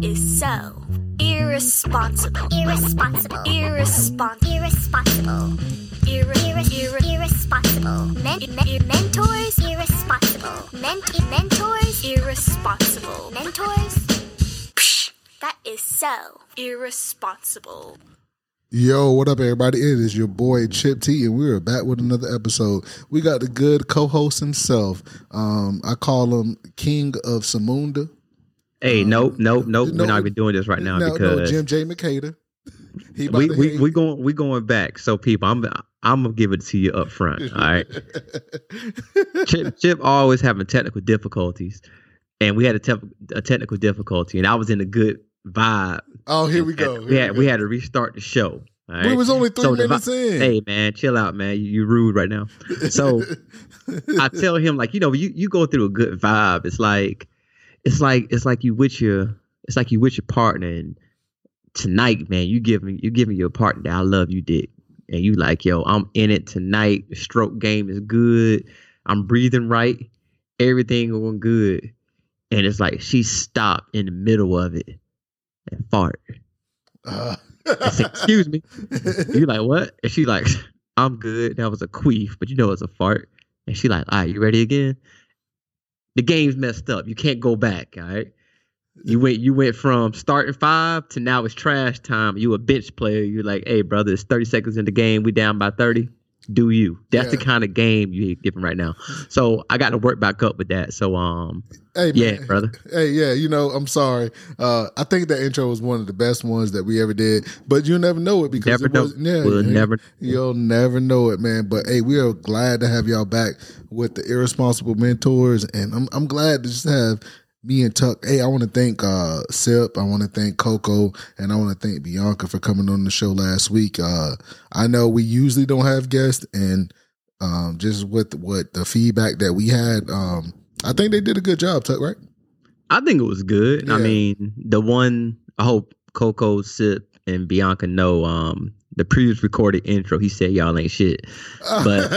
Is so irresponsible. Irresponsible. Irresponsible. Irresponsible. Irre- Irre- irre- irresponsible. Men- men- mentors. Irresponsible. Ment- mentors. Irresponsible. Mentors. That is so irresponsible. Yo, what up, everybody? It is your boy Chip T, and we are back with another episode. We got the good co-host himself. Um, I call him King of Zamunda. Hey, mm-hmm. nope, nope, nope. no, We're not even doing this right now no, no, because Jim J. McCader. He we we we going we going back. So people, I'm I'm gonna give it to you up front. All right. Chip Chip always having technical difficulties, and we had a, te- a technical difficulty, and I was in a good vibe. oh, here we go. We had we had to restart the show. all We was only three So minutes vi- in. Hey man, chill out, man. You, you rude right now. So I tell him like, you know, you, you go through a good vibe. It's like it's like it's like you with your it's like you with your partner and tonight, man, you giving you giving your partner I love you dick. And you like, yo, I'm in it tonight. The stroke game is good. I'm breathing right. Everything going good. And it's like she stopped in the middle of it and fart. Uh, said, excuse me. You like what? And she like, I'm good. That was a queef, but you know it's a fart. And she like, all right, you ready again? The game's messed up. You can't go back. All right. You went you went from starting five to now it's trash time. You a bench player. You're like, hey brother, it's 30 seconds in the game. We down by 30. Do you? That's the kind of game you're giving right now. So I got to work back up with that. So um, hey, yeah, man. brother. Hey, yeah, you know, I'm sorry. Uh, I think that intro was one of the best ones that we ever did, but you'll never know it because Never it know. was, yeah, We'll yeah. never. You'll never know it, man. But hey, we are glad to have y'all back with the irresponsible mentors, and I'm I'm glad to just have me and Tuck. Hey, I want to thank uh Sip, I want to thank Coco, and I want to thank Bianca for coming on the show last week. Uh, I know we usually don't have guests, and um, just with what the feedback that we had, um, I think they did a good job, Tuck. Right? I think it was good. I mean, the one I hope Coco, Sip, and Bianca know. Um, the previous recorded intro, he said y'all ain't shit. But-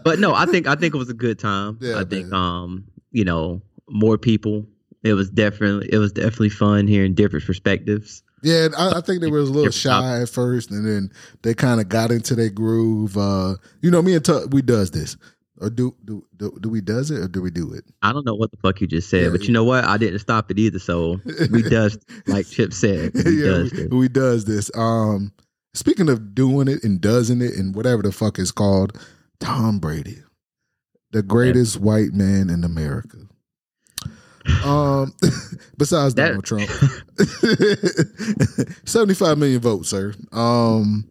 But no, I think I think it was a good time. Yeah, I think man. um, you know, more people. It was definitely it was definitely fun hearing different perspectives. Yeah, I, I think they were a little shy at first, and then they kind of got into their groove. Uh, you know, me and Tuck, we does this, or do do do, do we does it or do we do it? I don't know what the fuck you just said, Yeah, but you know what? I didn't stop it either. So we does like Chip said. We yeah, does we, this. we does this. Um, speaking of doing it and doesn't it and whatever the fuck is called, Tom Brady, the greatest white man in America. Um, besides That- Donald Trump, seventy-five million votes, sir. Um,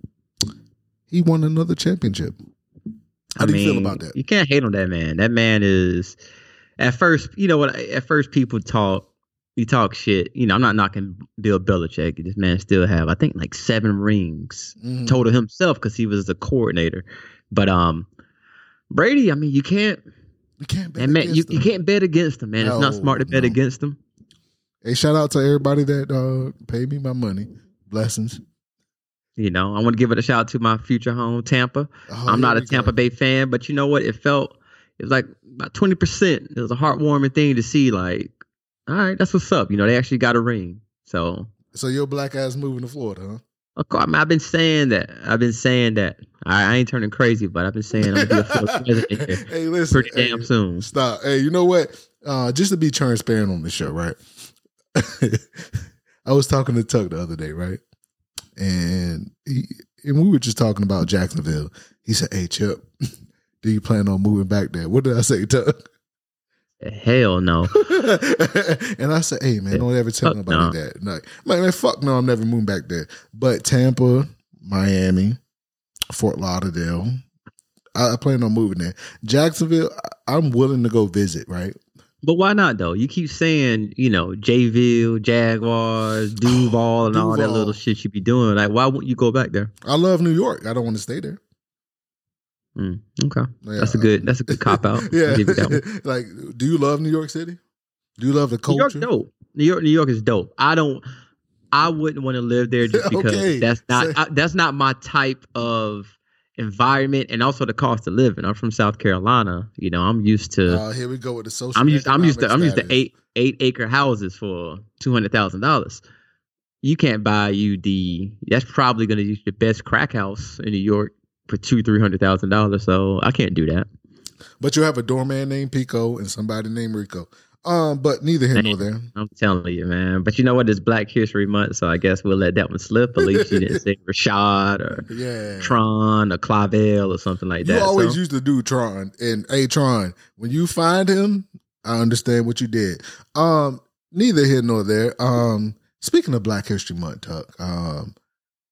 he won another championship. How I do you feel about that? You can't hate on that man. That man is at first, you know what? At first, people talk, you talk shit. You know, I'm not knocking Bill Belichick. This man still have, I think, like seven rings Mhm. total himself because he was the coordinator. But um, Brady, I mean, you can't, You can't bet and man, you, against you can't bet against him, man. it's not smart to bet no. against them. Hey, shout out to everybody that uh paid me my money. Blessings. You know, I want to give it a shout out to my future home, Tampa. Oh, I'm not a Tampa go. Bay fan, but you know what? It felt it was like about twenty percent. It was a heartwarming thing to see. Like, all right, that's what's up. You know, they actually got a ring. So, So your black ass moving to Florida, huh? I mean, I've been saying that. I've been saying that. I, I ain't turning crazy, but I've been saying I'm gonna be president here hey, listen. pretty hey, damn soon. Stop. Hey, you know what? Uh, just to be transparent on the show, right? I was talking to Tuck the other day, right? And he and we were just talking about Jacksonville. He said, "Hey, Chip, do you plan on moving back there?" What did I say, Tuck? Hell no. and I said, "Hey, man, don't ever tell Fuck nobody that." Like, man, man, fuck no, I'm never moving back there. But Tampa, Miami, Fort Lauderdale, I, I plan on moving there. Jacksonville, I- I'm willing to go visit. Right? But why not though? You keep saying, you know, Jayville, Jaguars, Duval, and all that little shit you be doing. Like, why wouldn't you go back there? I love New York. I don't want to stay there. Mm, okay, Yeah. that's a good. That's a good cop out. yeah. Give you that one. like, do you love New York City? Do you love the New York culture? dope. New York, New York is dope. I don't. I wouldn't want to live there just because Okay, that's not I, that's not my type of environment, and also the cost of living. I'm from South Carolina. You know, I'm used to. Uh, here we go with the social. I'm used. I'm used to. I'm used to eight. eight acre houses for two hundred thousand dollars. You can't buy you the. That's probably going to be the best crack house in New York for two three hundred thousand dollars. So I can't do that. But you have a doorman named Pico and somebody named Rico. Um, but neither here nor there. I'm telling you, man. But you know what? It's Black History Month, so I guess we'll let that one slip. At least you didn't say Rashad or Yeah. Tron or Clavel or something like You that. You always so, used to do Tron. And hey Tron, when you find him, I understand what you did. Um, neither here nor there. Um, speaking of Black History Month, Tuck, um,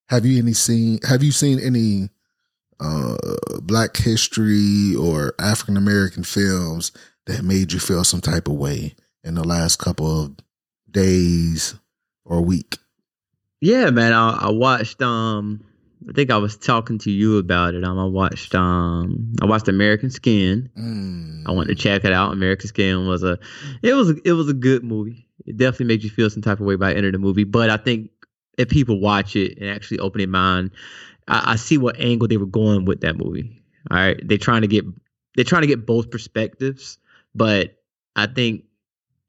have you any seen have you seen any uh black history or African American films that made you feel some type of way in the last couple of days or week? yeah, man. I, I watched. Um, I think I was talking to you about it. Um, I watched. Um, I watched American Skin. Mm. I wanted to check it out. American Skin was a. It was. It was a good movie. It definitely made you feel some type of way by the end of the movie. But I think if people watch it and actually open their mind, I, I see what angle they were going with that movie. All right, they're trying to get they're trying to get both perspectives, but I think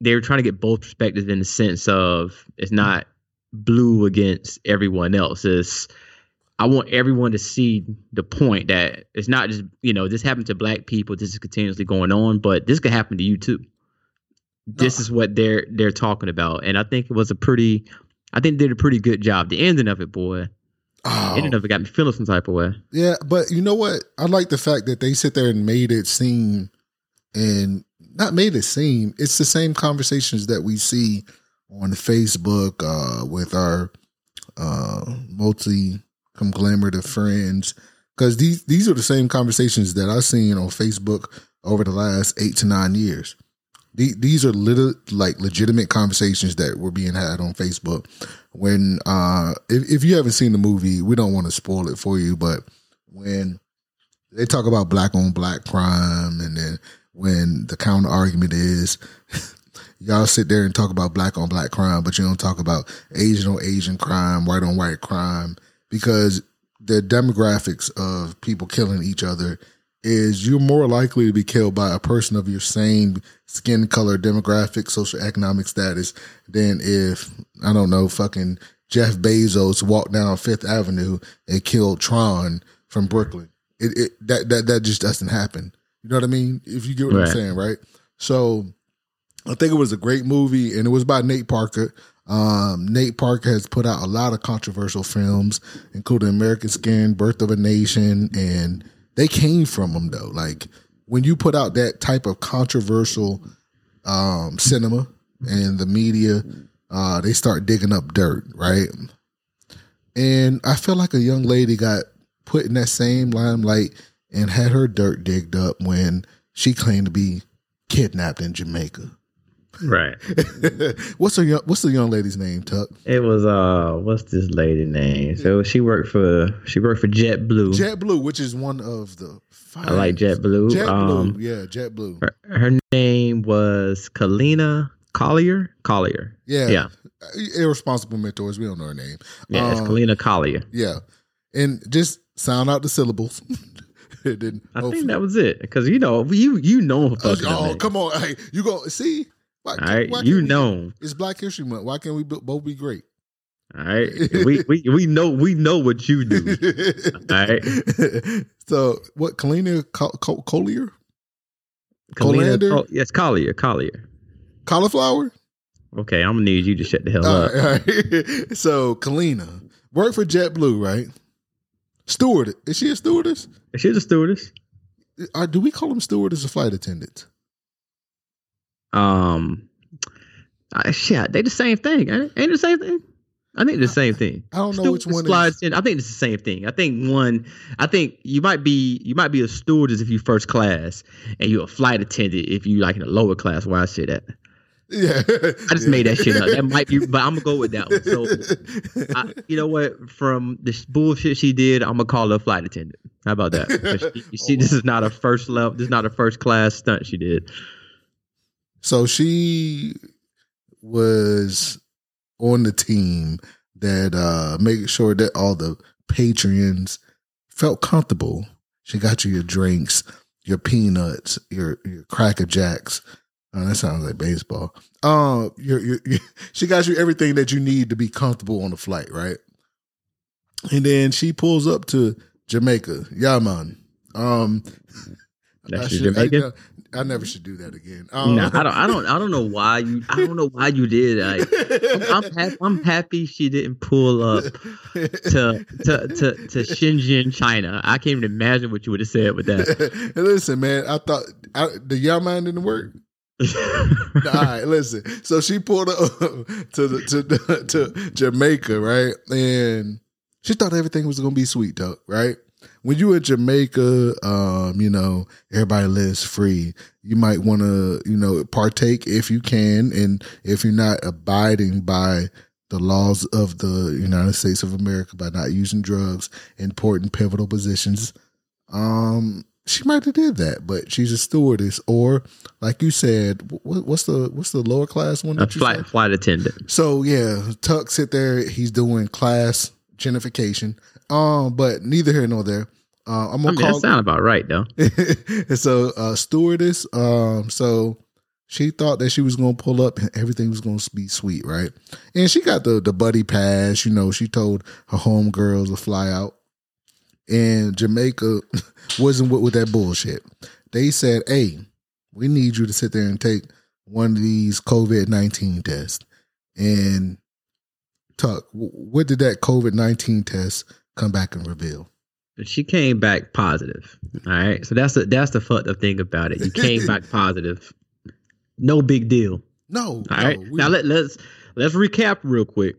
they were trying to get both perspectives in the sense of it's not blue against everyone else. It's I want everyone to see the point that it's not just you know this happened to black people. This is continuously going on, but this could happen to you too. This No. is what they're they're talking about, and I think it was a pretty. I think they did a pretty good job. The ending of it, boy, Oh. of it got me feeling some type of way. Yeah, but you know what? I like the fact that they sit there and made it seem and not made it seem. It's the same conversations that we see on Facebook uh, with our uh, multi conglomerative friends. Because these these are the same conversations that I've seen on Facebook over the last eight to nine years. The- These are little like legitimate conversations that were being had on Facebook. When uh, if, if you haven't seen the movie, we don't want to spoil it for you, but when they talk about black on black crime, and then when the counter argument is y'all sit there and talk about black on black crime, but you don't talk about Asian on Asian crime, white on white crime, because the demographics of people killing each other is you're more likely to be killed by a person of your same skin color, demographic, social economic status than if I don't know, fucking Jeff Bezos walked down Fifth Avenue and killed Tron from Brooklyn. It, it that that that just doesn't happen. You know what I mean? If you get what Right. I'm saying, right? So I think it was a great movie, and it was by Nate Parker. Um, Nate Parker has put out a lot of controversial films, including American Skin, Birth of a Nation, and they came from him though. Like when you put out that type of controversial um, cinema and the media, uh, they start digging up dirt, right? And I feel like a young lady got put in that same limelight and had her dirt digged up when she claimed to be kidnapped in Jamaica. Right. what's her young, what's the young lady's name, Tuck? It was uh, what's this lady name? So she worked for she worked for JetBlue. JetBlue, which is one of the. I like JetBlue. JetBlue, Um, yeah, JetBlue. her, her name was Kalina Collier. Collier. Yeah, Yeah. Irresponsible mentors. We don't know her name. Yeah, it's Um, Kalina Collier. Yeah, and just sound out the syllables. I think that was it because you know you you know Oh, oh, come on! Hey, you go see. Why, All right, you we- know. it's Black History Month. Why can't we both be great? All right, we, we we know we know what you do. All right. So what? Kalina Col- Col- Collier, Kalina, Colander? Col- yes, Collier, Collier. cauliflower. Okay, I'm gonna need you to shut the hell All up. right. So Kalina worked for JetBlue, right? Steward. Is she a stewardess? She's a stewardess. Or do we call them stewardess or flight attendants? Um, I, shit, they the same thing. Ain't it the same thing? I think the same thing. I don't know which one is. attendant, I think it's the same thing. I think one. I think you might be you might be a stewardess if you first class, and you're a flight attendant if you like in a lower class. Where I say that, Yeah, I just made that shit up. That might be, but I'm gonna go with that one. So, I, you know what? From the sh- bullshit she did, I'm gonna call her a flight attendant. How about that? she- you see, this is not a first level. This is not a first class stunt she did. So she was on the team that uh made sure that all the patrons felt comfortable. She got you your drinks, your peanuts, your your cracker jacks, Oh, that sounds like baseball. Um, you're, you're, you she got you everything that you need to be comfortable on the flight, right? And then she pulls up to Jamaica. Yeah, man. Um, I, should- Jamaican. I, I never should do that again. Um, No, I don't. I don't. I don't know why you. I don't know why you did. Like, I'm, I'm happy. I'm happy she didn't pull up to to to to Shenzhen, China. I can't even imagine what you would have said with that. listen, man. I thought I, the yeah man didn't work. All right, listen. So she pulled up to the, to the, to Jamaica, right? And she thought everything was gonna be sweet talk, right? When you're in Jamaica, um, you know, everybody lives free. You might want to, you know, partake if you can, and if you're not abiding by the laws of the United States of America by not using drugs in important pivotal positions, um, she might have did that. But she's a stewardess, or like you said, what, what's the what's the lower class one? A flight said? flight attendant. So yeah, Tuck sit there. He's doing class genification. Um, but neither here nor there. Uh, I'm gonna mean, that sound about right though. so uh, stewardess. Um, so she thought that she was gonna pull up and everything was gonna be sweet, right? And she got the the buddy pass. You know, she told her homegirls to fly out. And Jamaica wasn't with, with that bullshit. They said, "Hey, we need you to sit there and take one of these COVID nineteen tests." And Tuck, what did that COVID nineteen test come back and reveal? She came back positive. All right. So that's the that's the fucked up thing about it. You came back positive. No big deal. No, All no, right. we- now let, let's let's recap real quick.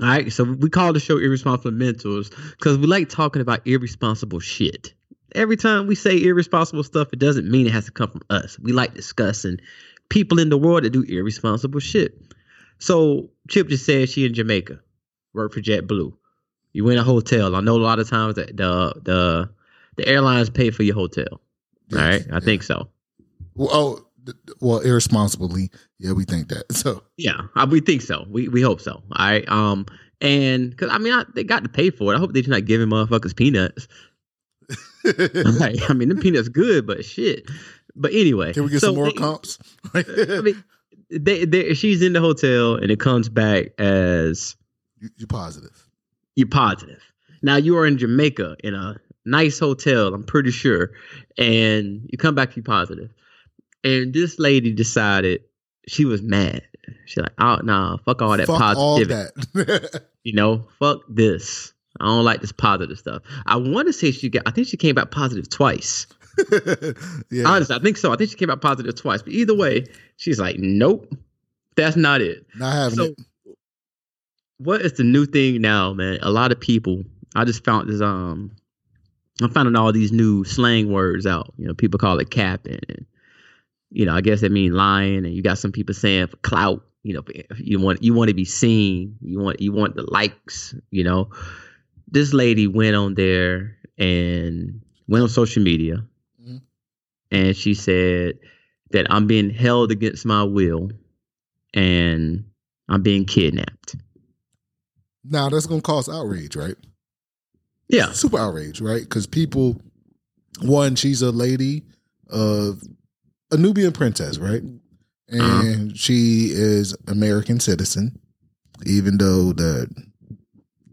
All right. So we call the show Irresponsible Mentors because we like talking about irresponsible shit. Every time we say irresponsible stuff, it doesn't mean it has to come from us. We like discussing people in the world that do irresponsible shit. So Chip just said she in Jamaica, work for JetBlue. You in a hotel. I know a lot of times that the the the airlines pay for your hotel. All right. I yeah. think so. Well, oh, well, irresponsibly. Yeah, we think that. So, Yeah, we think so. We we hope so. All right. Um, and because I mean, I, they got to pay for it. I hope they're not giving motherfuckers peanuts. Right. I mean, the peanuts good, but shit. But anyway, can we get so some more they- comps? I mean, they, they, she's in the hotel, and it comes back as you, you positive? you're positive. Now you are in Jamaica in a nice hotel, I'm pretty sure, and you come back to positive. And this lady decided she was mad. She's like, "Oh no, fuck all that Fuck all positivity. that. You know, fuck this. I don't like this positive stuff." I want to say she got. I think she came back positive twice. yeah. Honestly, I think so. I think she came out positive twice. But either way, she's like, "Nope, that's not it." Not having So, it. what is the new thing now, man? A lot of people. I just found this. Um, I'm finding all these new slang words out. You know, people call it capping, and you know, I guess that means lying. And you got some people saying for clout. You know, you want you want to be seen. You want you want the likes. You know, this lady went on there and went on social media. And she said that I'm being held against my will, and I'm being kidnapped. Now that's gonna cause outrage, right? Yeah. Super outrage, right? Because people, one, she's a lady of a Nubian princess, right? Uh-huh. And she is American citizen, even though the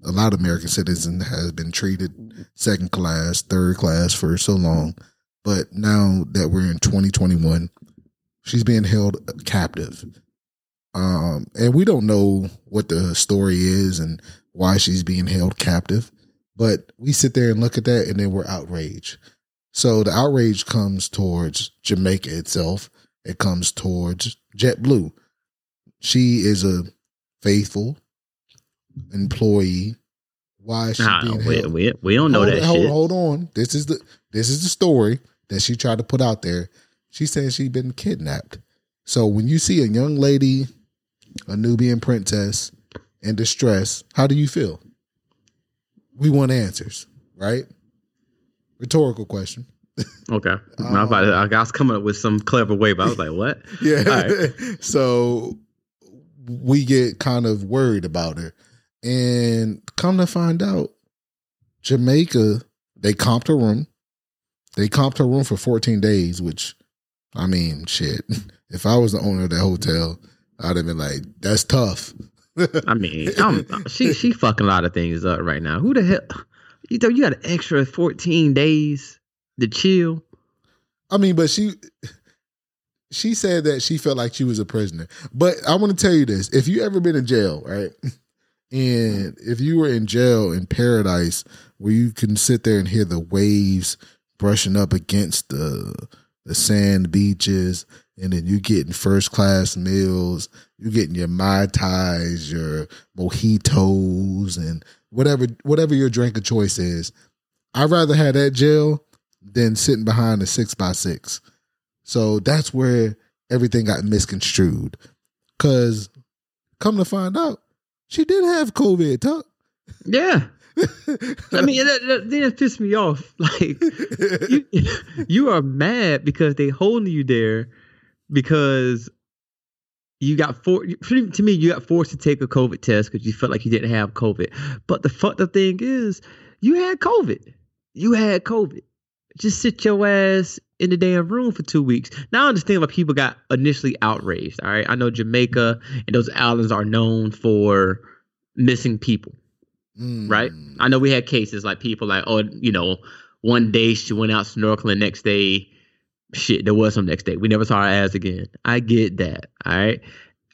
a lot of American citizens has been treated second class, third class for so long. But now that we're in 2021, she's being held captive. Um, and we don't know what the story is and why she's being held captive. But we sit there and look at that and then we're outraged. So the outrage comes towards Jamaica itself. It comes towards JetBlue. She is a faithful employee. Why is she Nah, being we, held? we, we don't know hold, that hold, shit. hold on. This is the this is the story that she tried to put out there. She says she's been kidnapped. So when you see a young lady, a Nubian princess in distress, how do you feel? We want answers, right? Rhetorical question. Okay. I, was about to- I was coming up with some clever way, but I was like, what? Yeah. right. so we get kind of worried about her. And come to find out, Jamaica, they comped her room. They comped her room for 14 days, which I mean, shit. If I was the owner of that hotel, I'd have been like, "That's tough." I mean, I'm, she she fucking a lot of things up right now. Who the hell? You know, you got an extra 14 days to chill. I mean, but she she said that she felt like she was a prisoner. But I want to tell you this: if you ever been in jail, right, and if you were in jail in paradise, where you can sit there and hear the waves brushing up against the the sand beaches, and then you getting first class meals, you getting your mai tais, your mojitos, and whatever whatever your drink of choice is. I'd rather have that jail than sitting behind a six by six. So that's where everything got misconstrued. Cause come to find out, she did have COVID. Tuck. Yeah. I mean, that, that, then it pissed me off. Like, you, you are mad because they holding you there because you got for to me you got forced to take a COVID test because you felt like you didn't have COVID. But the fucked up thing is, you had COVID. You had COVID. Just sit your ass in the damn room for two weeks. Now I understand why people got initially outraged. All right, I know Jamaica and those islands are known for missing people. Mm. Right? I know we had cases like people like, oh, you know, one day she went out snorkeling, next day, shit, there was some next day. We never saw her ass again. I get that. All right.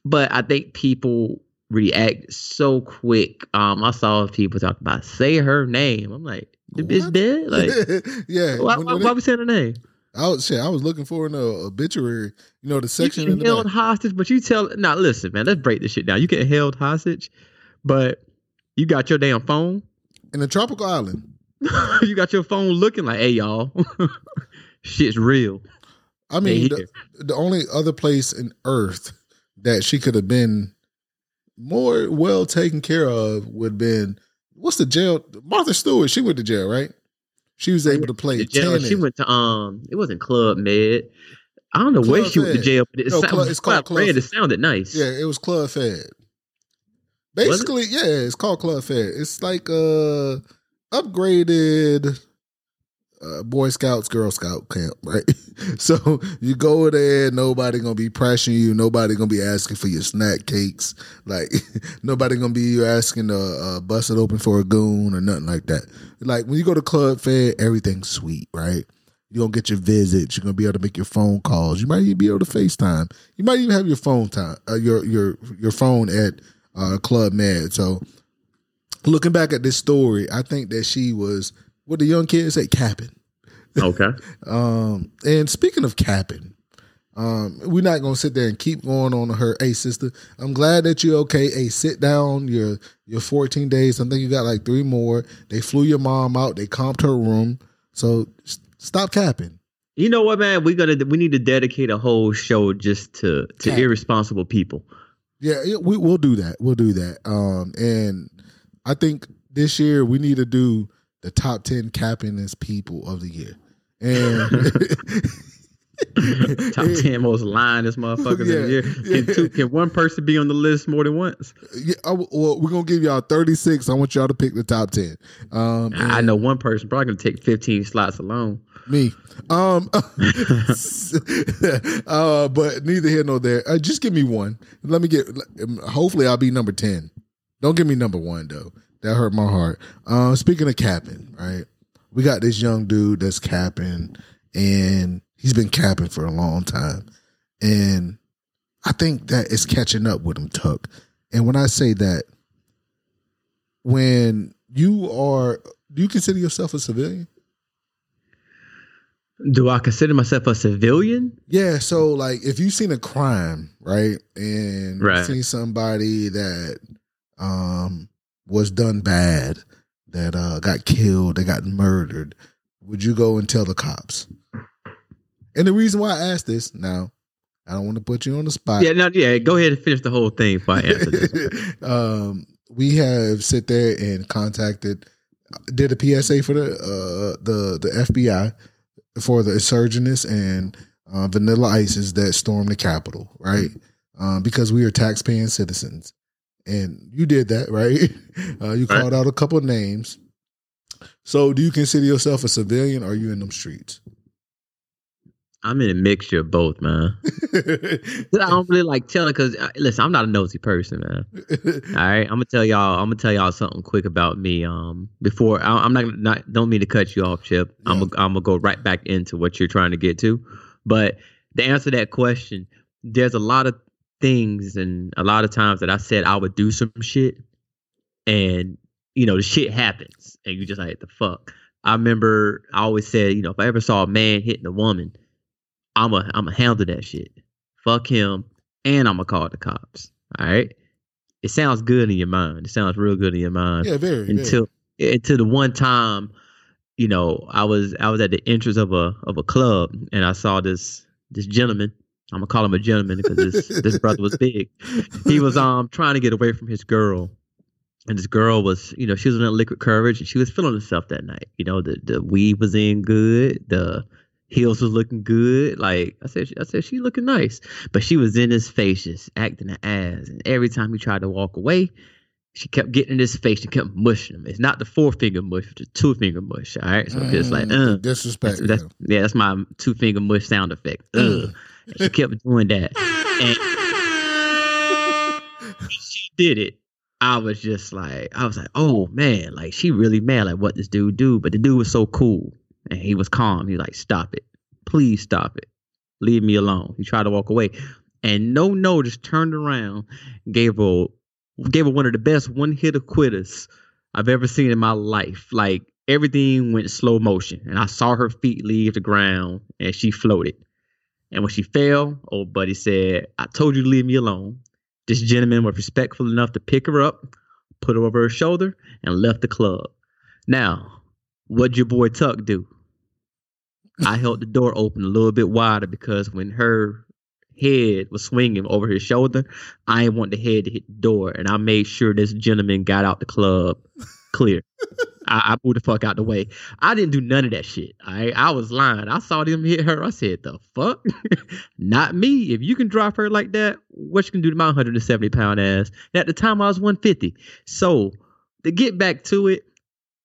But I think people react so quick. Um, I saw people talk about say her name. I'm like, the bitch dead? Like yeah. why, when- why, when why it- we saying her name? I was shit. I was looking for an uh, obituary. You know the You section in getting the held back. hostage, but you tell now listen, man, let's break this shit down. You get held hostage, but you got your damn phone. in a tropical island. you got your phone looking like, hey y'all, shit's real. I mean, the, the only other place in Earth that she could have been more well taken care of would have been what's the jail? Martha Stewart. She went to jail, right? She was able to play jail, she went to um, it wasn't Club Med. I don't know where Club she went to jail, but it No, sounded, Club- it's called when I read Club- it sounded nice. Yeah, it was Club Fed. Basically, yeah, it's called Club Fed. It's like uh upgraded uh, Boy Scouts, Girl Scout camp, right? so you go there, nobody gonna be pressuring you, nobody gonna be asking for your snack cakes, like nobody gonna be asking to uh, bust it open for a goon or nothing like that. Like when you go to Club Fed, everything's sweet, right? You're gonna get your visits. You're gonna be able to make your phone calls. You might even be able to FaceTime. You might even have your phone time, uh, your your your phone at uh, Club Med. So, looking back at this story, I think that she was what the young kids say capping. Okay. Um, and speaking of capping, um, we're not gonna sit there and keep going on her. Hey, sister, I'm glad that you're okay. Hey, sit down. Your your 14 days. I think you got like three more. They flew your mom out. They comped her room. So stop capping. You know what, man? We gotta we need to dedicate a whole show just to to Cat. irresponsible people. Yeah, yeah, we we'll do that. We'll do that. Um, and I think this year we need to do the top ten cappingest people of the year. And Top ten most lyingest motherfuckers in the Yeah, year. yeah. Can, two, can one person be on the list more than once? Yeah, I, well, we're gonna give y'all 36. I want y'all to pick the top 10. Um, I know one person probably gonna take fifteen slots alone. Me. Um, uh, but neither here nor there. Uh, just give me one. Let me get. Hopefully, I'll be number 10. Don't give me number one though. That hurt my heart. Uh, speaking of capping, right? We got this young dude that's capping, and he's been capping for a long time, and I think that is catching up with him, Tuck. And when I say that, when you are, do you consider yourself a civilian? Do I consider myself a civilian? Yeah, so like if you've seen a crime, right, and Right. seen somebody that um was done bad, that uh got killed, they got murdered, would you go and tell the cops? And the reason why I ask this now, I don't want to put you on the spot. Yeah, no, yeah. Go ahead and finish the whole thing before I answer this. um, we have sit there and contacted, did a PSA for the uh, the the FBI for the insurgenists and uh, Vanilla Ices that stormed the Capitol, right? Um, because we are taxpaying citizens, and you did that, right? Uh, you Right. called out a couple of names. So, do you consider yourself a civilian? Or are you in them streets? I'm in a mixture of both, man. I don't really like telling because listen, I'm not a nosy person, man. All right, I'm gonna tell y'all. I'm gonna tell y'all something quick about me. Um, before I, I'm not not don't mean to cut you off, Chip. I'm gonna I'm gonna go right back into what you're trying to get to, but to answer that question, there's a lot of things and a lot of times that I said I would do some shit, and you know the shit happens, and you just like the fuck. I remember I always said, you know, if I ever saw a man hitting a woman, I'm a I'm a handle that shit. Fuck him, and I'm gonna call the cops. All right. It sounds good in your mind. It sounds real good in your mind. Yeah, very. Until very. until the one time, you know, I was I was at the entrance of a of a club and I saw this this gentleman. I'm gonna call him a gentleman because this this brother was big. He was um trying to get away from his girl, and this girl was you know she was in a liquid courage and she was feeling herself that night. You know the the weed was in good, the heels was looking good. Like I said, I said she looking nice, but she was in his face just acting an ass. And every time he tried to walk away, she kept getting in his face and kept mushing him. It's not the four finger mush, it's the two finger mush. All right, so mm, just like uh, disrespect. That's, that's, yeah, that's my two finger mush sound effect. Uh she kept doing that. And she did it. I was just like, I was like, oh man, like she really mad. Like what this dude do? But the dude was so cool and he was calm. He was like, stop it, please stop it, leave me alone. He tried to walk away, and no, no, just turned around, gave her, gave her one of the best one hitter quitters I've ever seen in my life. Like everything went slow motion, and I saw her feet leave the ground, and she floated. And when she fell, old buddy said, I told you to leave me alone. This gentleman was respectful enough to pick her up, put her over her shoulder, and left the club. Now, what'd your boy Tuck do? I held the door open a little bit wider because when her head was swinging over his shoulder, I didn't want the head to hit the door. And I made sure this gentleman got out the club clear. I, I moved the fuck out the way. I didn't do none of that shit. I I was lying. I saw them hit her. I said, the fuck? Not me. If you can drop her like that, what you can do to my 170 pound ass? And at the time I was 150. So to get back to it,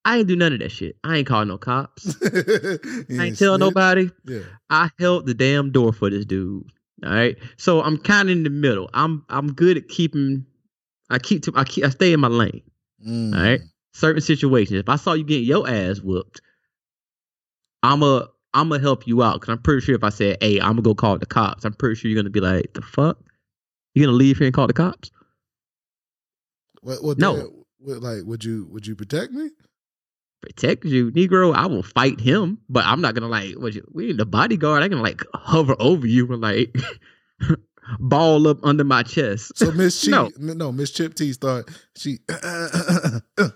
I ain't do none of that shit. I ain't call no cops. I ain't tell nobody. Yeah. I held the damn door for this dude. All right. So I'm kind of in the middle. I'm I'm good at keeping. I keep to I keep I stay in my lane. Mm. All right certain situations. If I saw you getting your ass whooped, I'm a I'm gonna help you out because I'm pretty sure if I said, "Hey, I'm gonna go call the cops," I'm pretty sure you're gonna be like, "The fuck? You gonna leave here and call the cops?" What? what no. What, like, would you would you protect me? Protect you, Negro. I will fight him, but I'm not gonna like. What you? We the bodyguard. I can like hover over you and like ball up under my chest. So Miss Chip, no, no Miss Chip T thought she. Uh, uh, uh,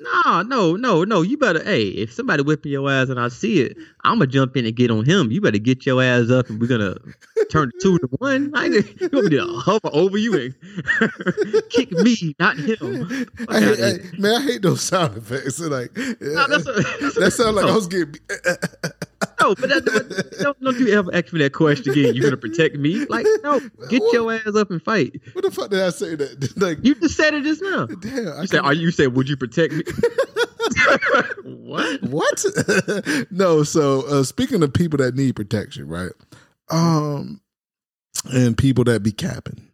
no, no, no, no. You better, hey, if somebody whipping your ass and I see it, I'm gonna jump in and get on him. You better get your ass up and we're gonna turn two to one. I you want me to hover over you and kick me, not him. I hate, I, man, I hate those sound effects. like no, that's a, that sounds like no. I was getting. no, but that, don't, don't you ever ask me that question again. You're gonna protect me? Like, no, get what? your ass up and fight. What the fuck did I say that? Like you just said it just now. Damn, you said, "Are you said would you protect me?" what? What? no. So uh, speaking of people that need protection, right? Um, and people that be capping.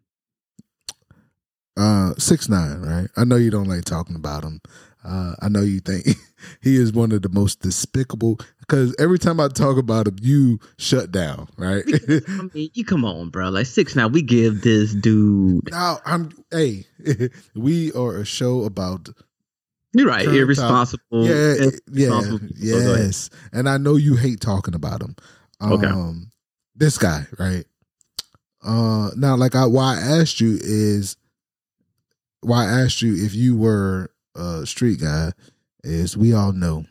Uh, six nine, right? I know you don't like talking about him. Uh, I know you think he is one of the most despicable because every time I talk about him, you shut down, right? I mean, you come on, bro. Like six now, we give this dude. Now I'm hey, we are a show about. You're right. Irresponsible. Yeah, yeah, yes. And I know you hate talking about him. Um, okay. This guy, right? Uh, now, like I, why I asked you is why I asked you if you were a street guy is we all know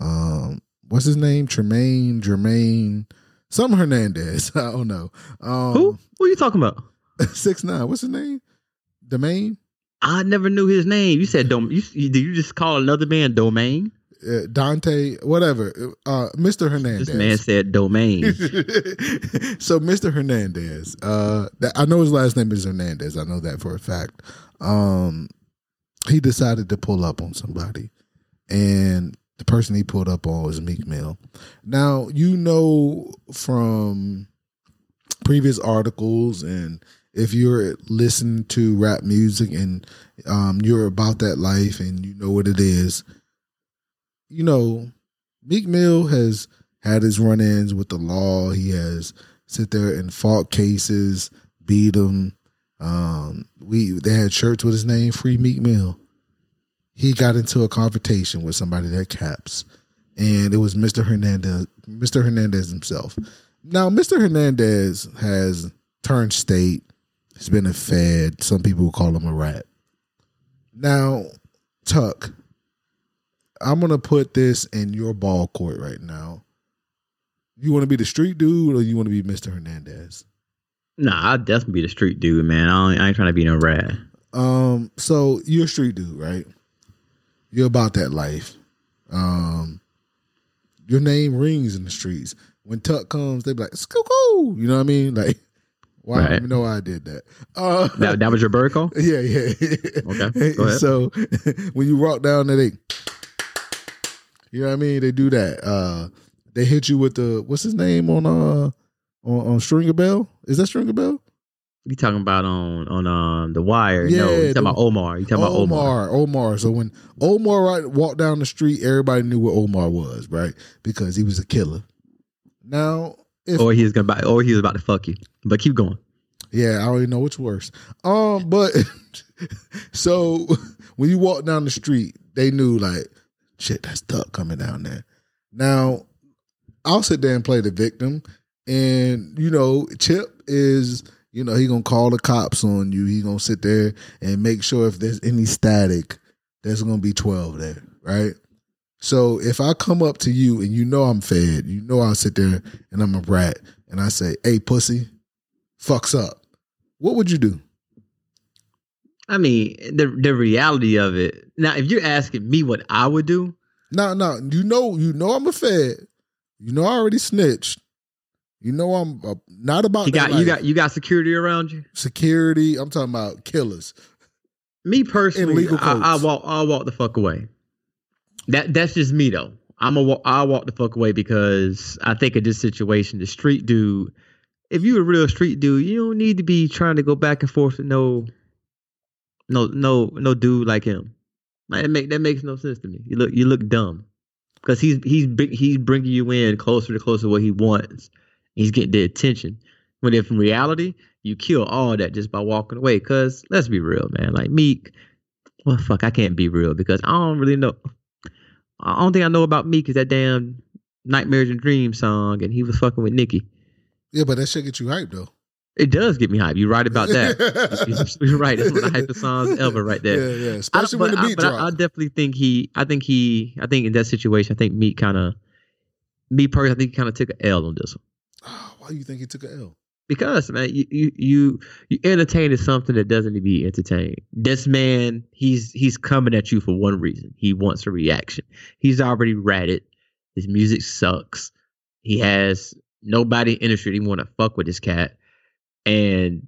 um what's his name? Tremaine, Jermaine, some Hernandez. I don't know. Um, Who? Who are you talking about? Six nine. What's his name? Domain. I never knew his name. You said dom. You, did you just call another man Domain? Uh, Dante, whatever. Uh, Mr. Hernandez. This man said Domain. so Mr. Hernandez. Uh, that, I know his last name is Hernandez. I know that for a fact. Um, he decided to pull up on somebody, and the person he pulled up on was Meek Mill. Now you know from previous articles and if you're listening to rap music and um, you're about that life and you know what it is, you know, Meek Mill has had his run-ins with the law. He has sit there and fought cases, beat them. Um, we they had shirts with his name, Free Meek Mill. He got into a confrontation with somebody that caps, and it was Mr. Hernandez, Mr. Hernandez himself. Now, Mr. Hernandez has turned state. He's been a fed. Some people call him a rat. Now, Tuck, I'm gonna put this in your ball court right now. You want to be the street dude, or you want to be Mr. Hernandez? Nah, I'd definitely be the street dude, man. I, ain't- I ain't trying to be no rat. Um, so you're a street dude, right? You're about that life. Um, your name rings in the streets. When Tuck comes, they be like, "Skoo You know what I mean? Like, why? I Right. even know I did that. Uh, That, that was your bird call? yeah, yeah. Okay, go ahead. So when you walk down there, they, you know what I mean? They do that. Uh, they hit you with the what's his name on uh on, on Stringer Bell? Is that Stringer Bell? You talking about on on um the wire? Yeah, no, you talking the- about Omar. You talking about Omar? Omar, Omar. So when Omar walked down the street, everybody knew what Omar was, right? Because he was a killer. Now, if Or he was gonna buy, or he was about to fuck you. But keep going. yeah, I don't even know which worse. Um, but so when you walk down the street, they knew like, shit, that's Duck coming down there. Now, I'll sit there and play the victim, and you know, Chip is. You know, he gonna call the cops on you. He gonna sit there and make sure if there's any static, there's gonna be 12 there, right? So if I come up to you and you know I'm fed, you know I'll sit there and I'm a rat, and I say, hey, pussy, fucks up. What would you do? I mean, the the reality of it. Now, if you're asking me what I would do, No, no, you know, you know I'm a fed. You know I already snitched. You know I'm uh, not about you got you got you got security around you. security. I'm talking about killers. Me personally, I, I walk I walk the fuck away. That that's just me though. I'm a I walk the fuck away because I think in this situation, the street dude. If you're a real street dude, you don't need to be trying to go back and forth with no, no, no, no dude like him. Like, that make that makes no sense to me. You look you look dumb because he's he's he's bringing you in closer to closer to what he wants. He's getting the attention. When if in reality, you kill all that just by walking away. Cause let's be real, man. Like Meek, well, fuck, I can't be real because I don't really know. I don't think I know about Meek is that damn Nightmares and Dreams song, and he was fucking with Nicki. Yeah, but that shit get you hyped though. It does get me hype. You're right about that. You're right. It's one of the hypest songs ever, right there. Yeah, yeah. I, Especially but when the I, beat but I, I definitely think he. I think he. I think in that situation, I think Meek kind of. Me personally, I think he kind of took an L on this one. Why do you think he took an L? Because man, you you you, you entertain something that doesn't need to be entertained. This man, he's he's coming at you for one reason. He wants a reaction. He's already ratted. His music sucks. He has nobody in the industry that want to fuck with this cat, and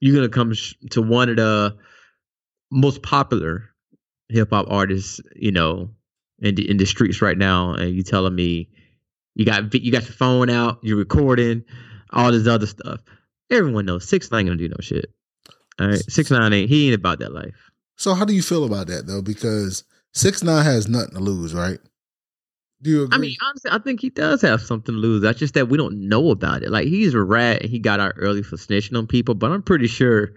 you're gonna come sh- to one of the most popular hip hop artists, you know, in the in the streets right now, and you telling me you got you got your phone out, you're recording, all this other stuff. Everyone knows six nine gonna do no shit. All right, six nine ain't he ain't about that life. So how do you feel about that though? Because six nine has nothing to lose, right? Do you agree? I mean, honestly, I think he does have something to lose. That's just that we don't know about it. Like he's a rat and he got out early for snitching on people, but I'm pretty sure.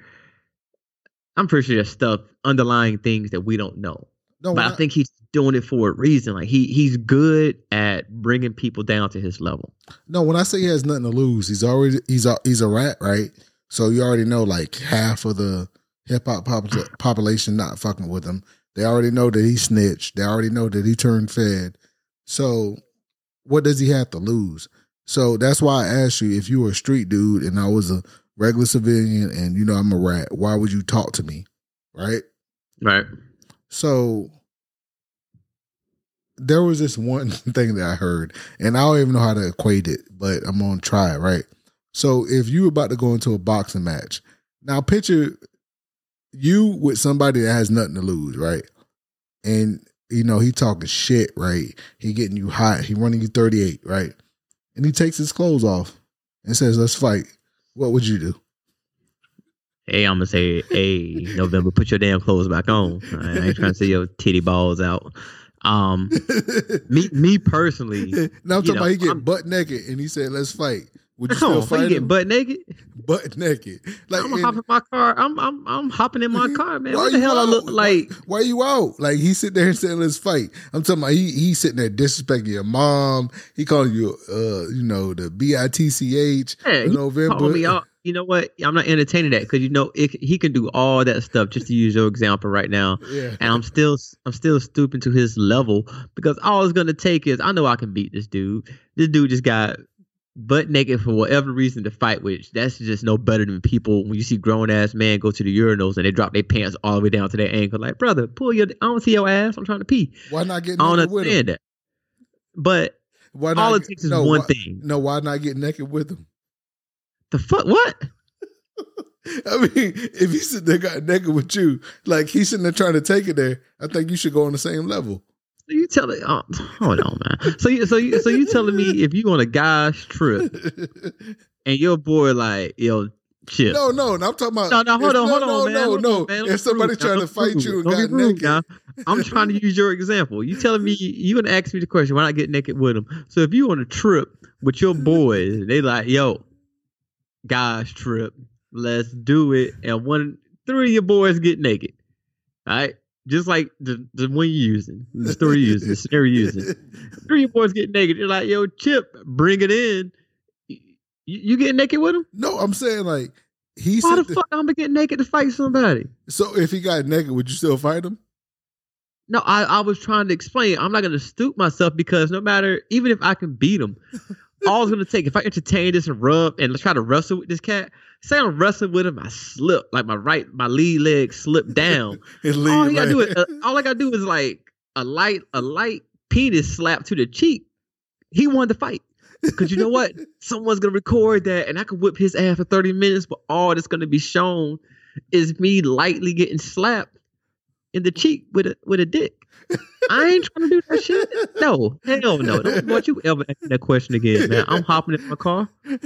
I'm pretty sure there's stuff underlying things that we don't know. No, but I think he's doing it for a reason. Like he he's good at bringing people down to his level. No, when I say he has nothing to lose, he's already he's a he's a rat, right? So you already know like half of the hip hop popul- population not fucking with him. They already know that he snitched. They already know that he turned fed. So what does he have to lose? So that's why I asked you if you were a street dude and I was a regular civilian and you know I'm a rat, why would you talk to me? Right? Right. So there was this one thing that I heard, and I don't even know how to equate it, but I'm gonna try it, right? So if you were about to go into a boxing match, now picture you with somebody that has nothing to lose, right? And you know, he talking shit, right? He getting you hot. He running you 38, right? And he takes his clothes off and says, let's fight. What would you do? Hey, I'm gonna say, hey, November, put your damn clothes back on. I ain't trying to see your titty balls out. Um, me, me personally, now I'm talking know, about he get I'm- butt naked and he said, let's fight. Would you still on, fight him? butt naked, butt naked. Like, I'm gonna hop in my car. I'm, I'm, I'm hopping in my car, man. What the hell I out? look like? Why, why you out? Like he sitting there and saying, "Let's fight." I'm talking about he he sitting there disrespecting your mom. He calling you, uh, you know, the B I T C H Yeah, in he November. called me out. You know what? I'm not entertaining that because you know it, he can do all that stuff. Just to use your example right now, Yeah, and I'm still I'm still stooping to his level because all it's gonna take is I know I can beat this dude. This dude just got butt naked for whatever reason to fight with. That's just no better than people when you see grown ass man go to the urinals and they drop their pants all the way down to their ankle. Like, brother, pull your I don't see your ass. I'm trying to pee. why not get I don't naked with him? understand that. But Why not? all it takes is no, one why- thing. No, why not get naked with him? The fuck what? I mean, if he sitting there got naked with you, like he's sitting there trying to take it there, I think you should go on the same level. So you telling? Oh, hold on, man. So you, so you, so you telling me if you on a guy's trip and your boy like, yo, chill. no, no, no, I'm talking about. No, no, hold on, hold no, on, man. No, Hold no, on, man. If somebody rude, trying to fight you and got rude, naked, now. I'm trying to use your example. You telling me you gonna ask me the question? Why not get naked with him? So if you on a trip with your boys, they like, yo, guys trip, let's do it, and one, three of your boys get naked, all right? Just like the the one you're using, the story you're using, the scenario you're using. Three of your boys get naked. They're like, yo, Chip, bring it in. You, you get naked with him? no, I'm saying like he Why the fuck I'm gonna get naked to fight somebody? so if he got naked, would you still fight him? No, I, I was trying to explain. I'm not gonna stoop myself because no matter, even if I can beat him, all it's gonna take if I entertain this and rub and try to wrestle with this cat. Say I'm wrestling with him, I slip like my right, my lead leg slipped down. His all lead I gotta do is, uh, all I gotta do is like a light, a light penis slap to the cheek. He won the fight. Cause you know what? Someone's gonna record that and I could whip his ass for 30 minutes, but all that's gonna be shown is me lightly getting slapped in the cheek with a with a dick. I ain't trying to do that shit. No, hell no. Don't want you ever ask that question again, man. I'm hopping in my car and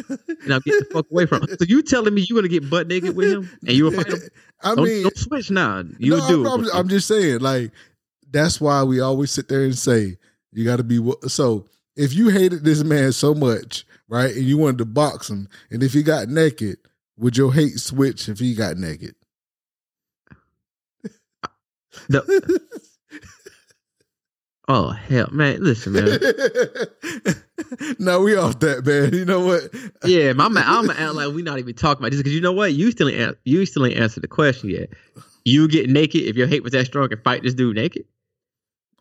I'm getting the fuck away from him. So you telling me you gonna get butt naked with him and you fight him? I Don't, mean, don't switch now. You no, do I'm. I'm, I'm just saying, like, that's why we always sit there and say, you got to be. So if you hated this man so much, right, and you wanted to box him, and if he got naked, would your hate switch if he got naked? The- oh hell, man! Listen, man. no, we off that, man. You know what? Yeah, my man. I'm act like we not even talking about this because you know what? You still ain't you still ain't answered the question yet. You get naked if your hate was that strong and fight this dude naked.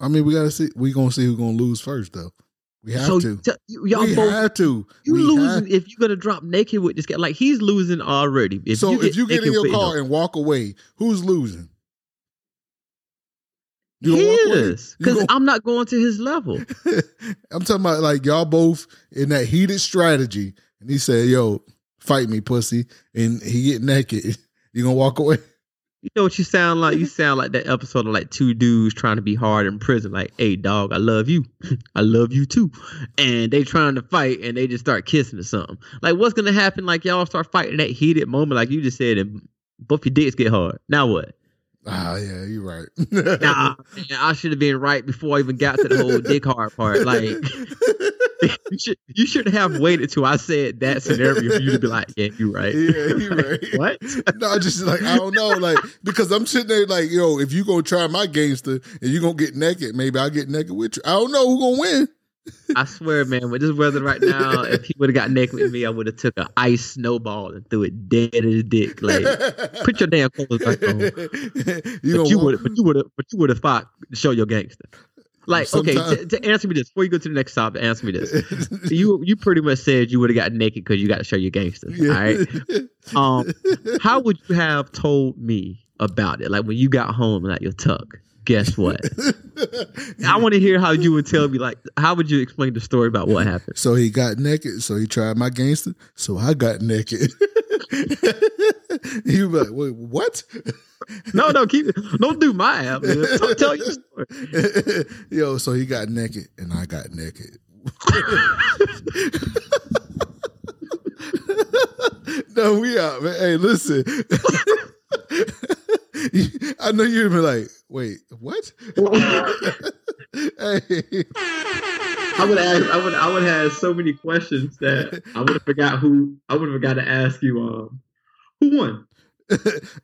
I mean, we gotta see. We gonna see who's gonna lose first, though. We have so to. t- you- y'all we both have to. you we losing have- if you're gonna drop naked with this guy. Like he's losing already. If so you if you get in your car him, and walk away, who's losing? You he gonna is because gonna- I'm not going to his level. I'm talking about like y'all both in that heated strategy, and he said, "Yo, fight me, pussy," and he get naked. You gonna walk away? You know what you sound like? You sound like that episode of like two dudes trying to be hard in prison. Like, hey, dog, I love you. I love you too. And they trying to fight and they just start kissing or something. Like, what's going to happen? Like, y'all start fighting that heated moment, like you just said, and both your dicks get hard. Now what? Ah, yeah, you're right. Nah, I should have been right before I even got to the whole dick hard part. Like, you should you should have waited till I said that scenario for you to be like, yeah, you're right. yeah, you're right. What? no, just like I don't know, like because I'm sitting there like, yo, if you gonna try my gangster and you gonna get naked, maybe I'll get naked with you. I don't know who gonna win. I swear, man, with this weather right now, if he would have got naked with me, I would have took an ice snowball and threw it dead at his dick. Like, put your damn clothes back on. you But you would, but you would have, but you would have fought to show your gangster. Like, okay, to, to answer me this before you go to the next topic, answer me this. You you pretty much said you would have got naked because you got to show your gangster. All right. Um, how would you have told me about it? Like when you got home and at your tuck. Guess what? I want to hear how you would tell me. Like, how would you explain the story about what happened? So he got naked. So he tried my gangster. So I got naked. you like, wait, what? No, no, keep it. Don't do my app. Tell, tell your story. Yo, so he got naked and I got naked. no, we out, man. Hey, listen. I know you'd be like, wait, what? hey. I would ask, I would I would have so many questions that I would have forgot who I would have forgot to ask you um who won?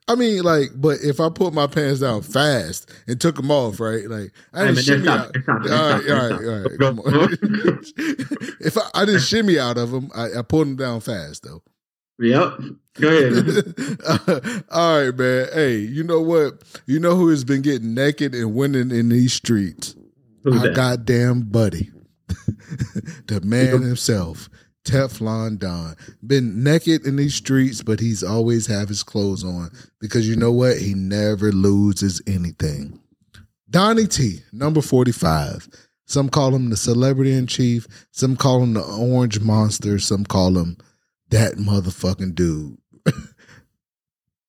I mean, like, but if I put my pants down fast and took them off, right? Like, I didn't shimmy out. All right, all right, all right. Come on. if I, I didn't shimmy out of them, I, I pulled them down fast though. Yep. Go ahead. all right, man. Hey, you know what? You know who has been getting naked and winning in these streets? Who's Our that? goddamn buddy, the man himself, Teflon Don. Been naked in these streets, but he's always have his clothes on because you know what? He never loses anything. Donnie T, number 45. Some call him the celebrity in chief. Some call him the orange monster. Some call him that motherfucking dude.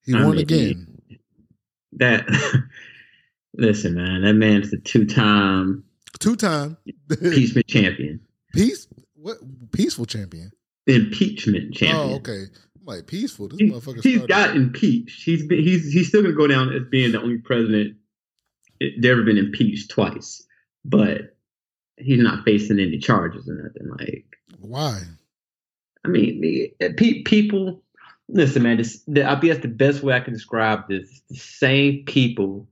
he I won mean, again. That listen, man, that man's the two time Two time impeachment champion. peace. What peaceful champion? Impeachment oh, champion. Oh, okay. I'm like peaceful. This He, motherfucker. he's started- got impeached. He's been, he's he's still gonna go down as being the only president that's ever been impeached twice, but he's not facing any charges or nothing. Like, Why? I mean, pe- people. Listen, man. This, the, I guess the best way I can describe this: the same people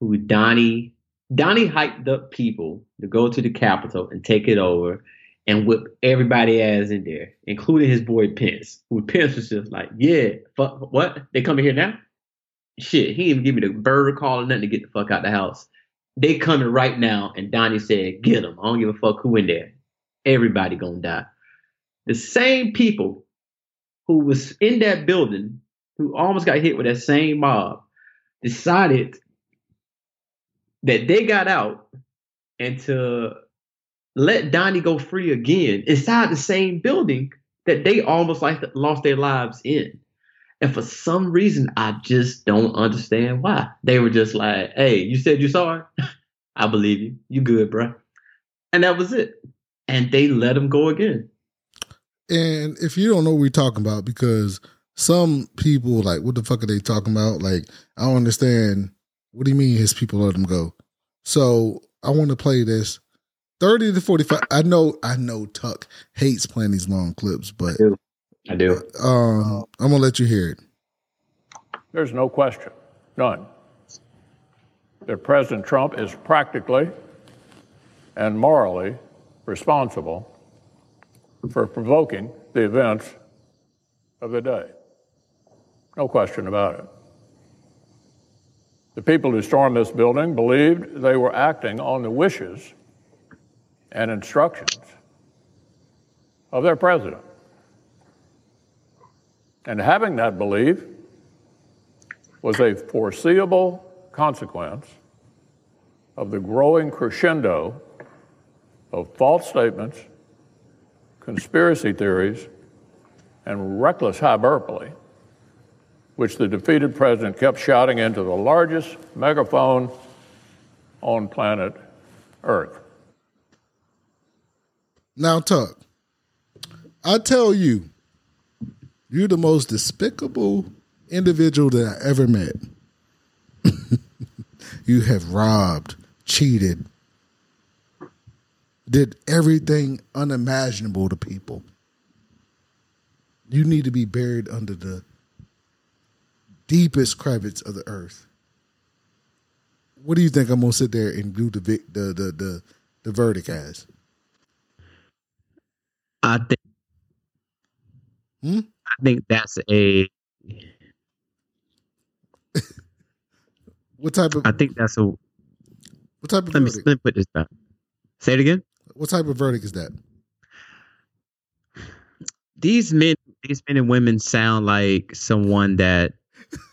who Donnie Donnie hyped up people to go to the Capitol and take it over and whip everybody ass in there, including his boy Pence. Who Pence was just like, yeah, fuck, what? They coming here now? Shit, he didn't even give me the bird call or nothing to get the fuck out the house. They coming right now, and Donnie said, get them. I don't give a fuck who in there. Everybody gonna die. The same people who was in that building, who almost got hit with that same mob, decided that they got out and to let Donnie go free again inside the same building that they almost like lost their lives in. And for some reason, I just don't understand why. They were just like, hey, you said you saw her? I believe you. You good, bro. And that was it. And they let him go again. And if you don't know what we're talking about, because some people like, what the fuck are they talking about? Like, I don't understand. What do you mean his people let him go? So I want to play this. 30 to 45. I know, I know Tuck hates playing these long clips, but I do. um, I'm gonna let you hear it. There's no question, none, that President Trump is practically and morally responsible for provoking the events of the day. No question about it. The people who stormed this building believed they were acting on the wishes and instructions of their president. And having that belief was a foreseeable consequence of the growing crescendo of false statements, conspiracy theories, and reckless hyperbole, which the defeated president kept shouting into the largest megaphone on planet Earth. Now, Tuck, I tell you, you're the most despicable individual that I ever met. you have robbed, cheated, did everything unimaginable to people. You need to be buried under the deepest crevice of the earth. What do you think I'm gonna sit there and do the the the the, the verdict as? I think. Hmm? I think that's a. What type of I think that's a. what type of Let me, let me put this down. Say it again. What type of verdict is that? These men, these men and women sound like someone that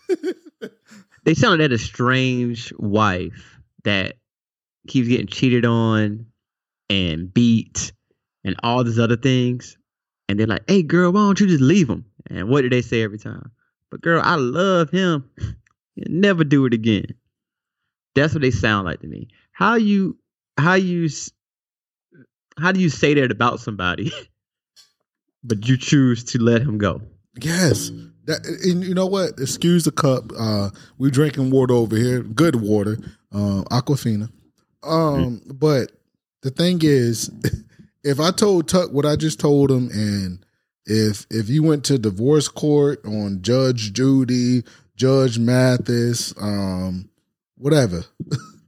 they sound like that estranged wife that keeps getting cheated on and beat and all these other things. And they're like, "Hey, girl, why don't you just leave him?" And what do they say every time? But girl, I love him. He'll never do it again. That's what they sound like to me. How you how you how do you say that about somebody, but you choose to let him go? Yes. That, and you know what? Excuse the cup. Uh, we're drinking water over here. Good water. Uh, Aquafina. Um, but the thing is, if I told Tuck what I just told him, and if if you went to divorce court on Judge Judy, Judge Mathis, um, whatever,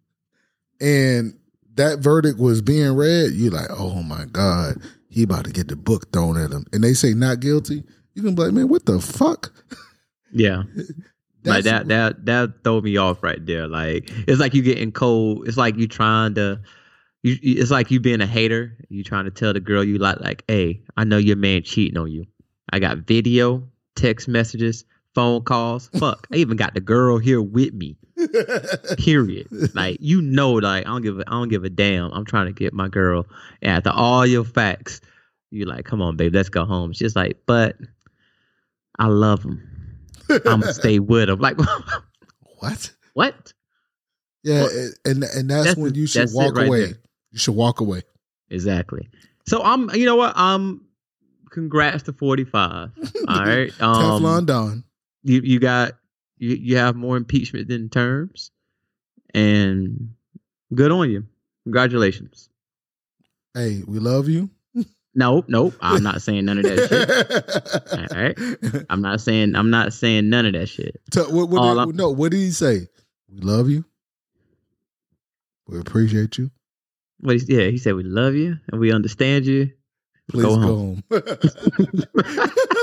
and that verdict was being read, you're like, oh my God, he about to get the book thrown at him. And they say not guilty, you can be like, man, what the fuck? Yeah. like that that that throw me off right there. Like it's like you getting cold. It's like you trying to you it's like you being a hater. You trying to tell the girl you like like, hey, I know your man cheating on you. I got video, text messages, phone calls. Fuck. I even got the girl here with me. Period. Like you know, like I don't give a I don't give a damn. I'm trying to get my girl. And after all your facts, you like, come on, babe, let's go home. She's like, but I love him. I'm gonna stay with him. Like what? what? Yeah, Well, and and that's, that's when you should walk right away. there. You should walk away. Exactly. So I'm. You know what? Um. Congrats to 45. All right. Um, Teflon Don. You you got you you have more impeachment than terms, and good on you. Congratulations. Hey, we love you. Nope, nope. I'm not saying none of that shit. All right. I'm not saying I'm not saying none of that shit. So, what, what did, no, what did he say? We love you. We appreciate you. What he, yeah, he said we love you and we understand you. Please Go go home.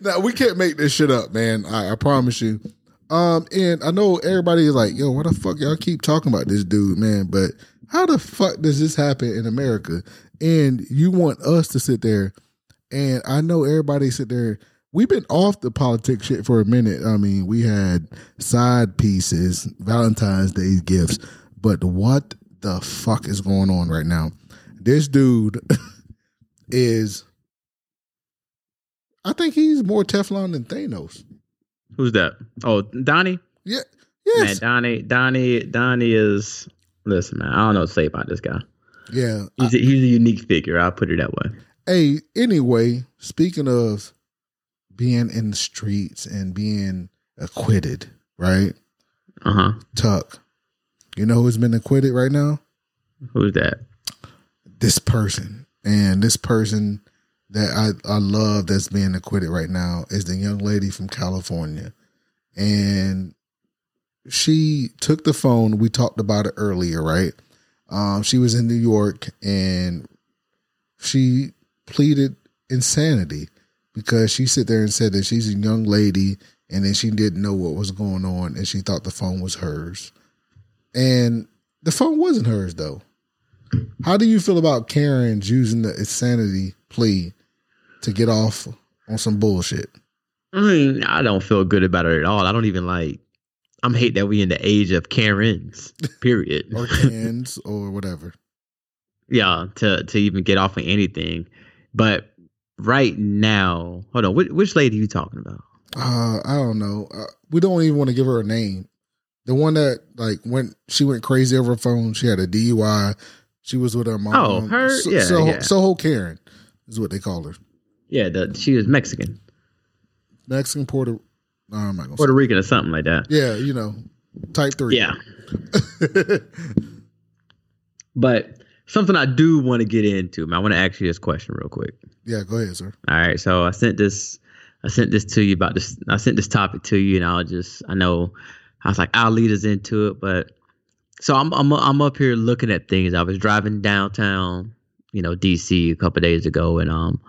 now we can't make this shit up, man. I, I promise you. Um, and I know everybody is like, "Yo, what the fuck y'all keep talking about this dude, man?" But how the fuck does this happen in America? And you want us to sit there, and I know everybody sit there. We've been off the politics shit for a minute. I mean, we had side pieces, Valentine's Day gifts, but what the fuck is going on right now? This dude is I think he's more Teflon than Thanos. Who's that? Oh, Donnie. Yeah. Man, Yes. Donnie, Donnie, Donnie is. Listen, man, I don't know what to say about this guy. Yeah. He's a, he's a unique figure. I'll put it that way. Hey, anyway, speaking of being in the streets and being acquitted, right? Uh huh. Tuck. You know who's been acquitted right now? Who's that? This person. And this person that I, I love that's being acquitted right now is the young lady from California. And she took the phone. We talked about it earlier, right? Um, she was in New York and she pleaded insanity because she sit there and said that she's a young lady and then she didn't know what was going on and she thought the phone was hers. And the phone wasn't hers though. How do you feel about Karen's using the insanity plea to get off on some bullshit? I mean, I don't feel good about it at all. I don't even like. I'm hate that we in the age of Karens. Period. Or cans or whatever. yeah, to to even get off of anything. But right now, hold on. Which, which lady you talking about? Uh, I don't know. Uh, we don't even want to give her a name. The one that like went, she went crazy over her phone. She had a DUI. She was with her mom. Oh, her? So, Yeah, so, yeah. Soho Karen is what they call her. Yeah, the, she was Mexican, Mexican Puerto. No, I'm not gonna. Puerto say. Rican, or something like that. Yeah, you know, type three. Yeah. But something I do want to get into, man, I want to ask you this question real quick. yeah. Go ahead, sir. All right, so I sent this, I sent this to you about this. I sent this topic to you, and I'll just, I know, I was like, I'll lead us into it, but so I'm, I'm, I'm up here looking at things. I was driving downtown, you know, DC a couple days ago, and um,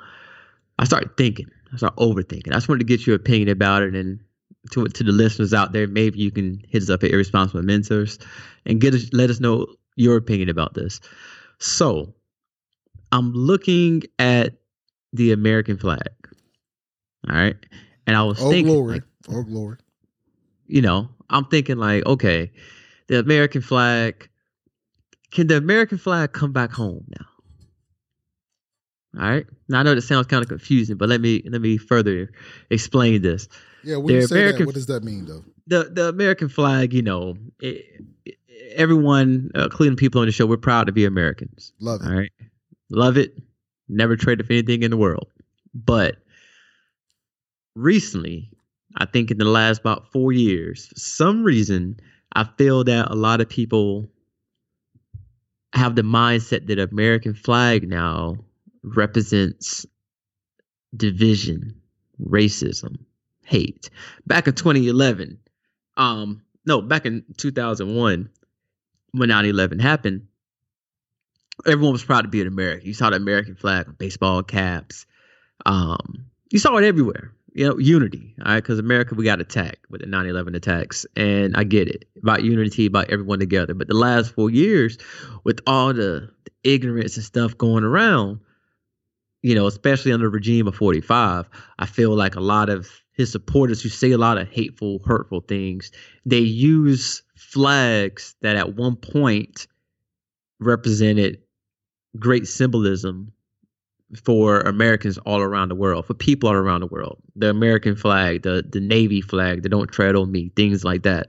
I started thinking, I started overthinking. I just wanted to get your opinion about it, and to to the listeners out there, maybe you can hit us up at Irresponsible Mentors and get us, let us know your opinion about this. So, I'm looking at the American flag. All right. And I was Oh thinking, glory. like, oh glory. you know, I'm thinking like, okay, the American flag, can the American flag come back home now? All right. Now I know that sounds kind of confusing, but let me let me further explain this. Yeah, when you say that, what does that mean though? the the American flag, you know, it, everyone, uh, including people on the show, we're proud to be Americans. Love it. All right, love it. Never trade for anything in the world. But recently, I think in the last about four years, for some reason, I feel that a lot of people have the mindset that American flag now represents division, racism, hate. Back in 2011, um, no, back in 2001, when 9/11 happened, everyone was proud to be an American. You saw the American flag on baseball caps. Um, you saw it everywhere. You know, unity. All right, because America, we got attacked with the 9/11 attacks, and I get it about unity, about everyone together. But the last four years, with all the, the ignorance and stuff going around, you know, especially under the regime of 45, I feel like a lot of his supporters who say a lot of hateful, hurtful things, they use flags that at one point represented great symbolism for Americans all around the world, for people all around the world. The American flag, the the Navy flag, the Don't Tread on Me, things like that.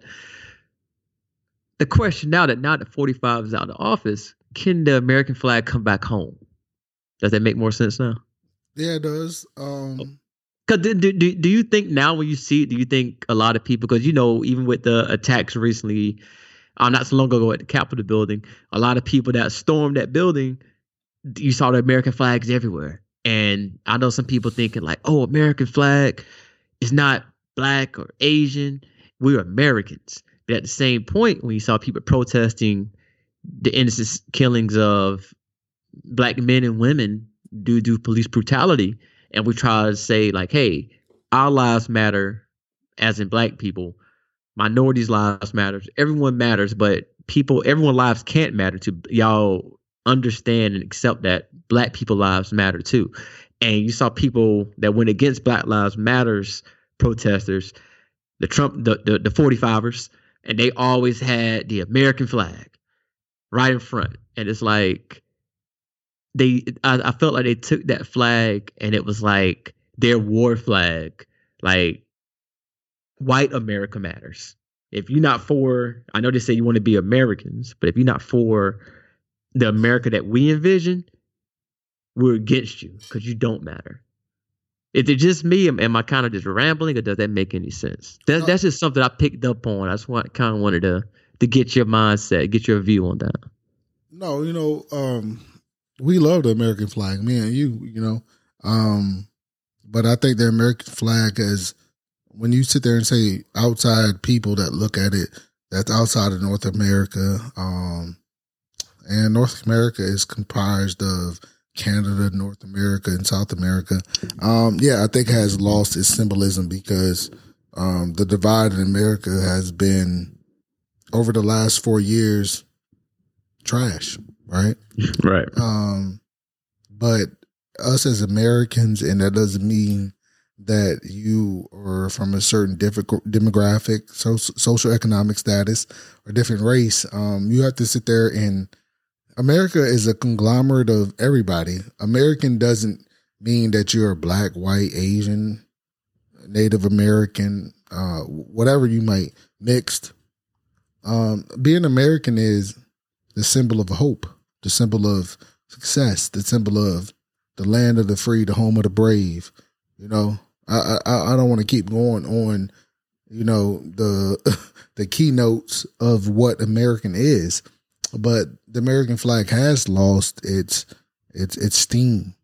The question now that now that 45 is out of office, can the American flag come back home? Does that make more sense now? Yeah, it does. Um, Cause do, do, do do you think now when you see it, do you think a lot of people, because you know, even with the attacks recently, um, not so long ago at the Capitol building, a lot of people that stormed that building, you saw the American flags everywhere. And I know some people thinking like, oh, American flag is not black or Asian. We're Americans. But at the same point, when you saw people protesting the innocent killings of black men and women do do police brutality, and we try to say like, hey, our lives matter, as in black people, minorities' lives matters, everyone matters, but people, everyone lives can't matter to y'all understand and accept that black people lives matter too. And you saw people that went against Black Lives Matters protesters, the Trump, the the, the 45ers, and they always had the American flag right in front. And it's like they I, I felt like they took that flag and it was like their war flag. Like white America matters. If you're not for I know they say you want to be Americans, but if you're not for the America that we envision, we're against you because you don't matter. Is it just me? Am, am I kind of just rambling, or does that make any sense? That, that's just something I picked up on. I just want kind of wanted to to get your mindset, get your view on that. no, you know, um, we love the American flag, me and you, you know. Um, but I think the American flag is when you sit there and say outside people that look at it, that's outside of North America. Um, and North America is comprised of Canada, North America, and South America. Um, yeah, I think has lost its symbolism because um, the divide in America has been over the last four years trash, right? Right. Um, but us as Americans, and that doesn't mean that you are from a certain difficult demographic, so, social economic status, or different race. Um, you have to sit there and America is a conglomerate of everybody. American doesn't mean that you're black, white, Asian, Native American, uh, whatever you might mixed. Um, being American is the symbol of hope, the symbol of success, the symbol of the land of the free, the home of the brave. You know, I I, I don't want to keep going on. You know the the keynotes of what American is, but the American flag has lost its its its steam,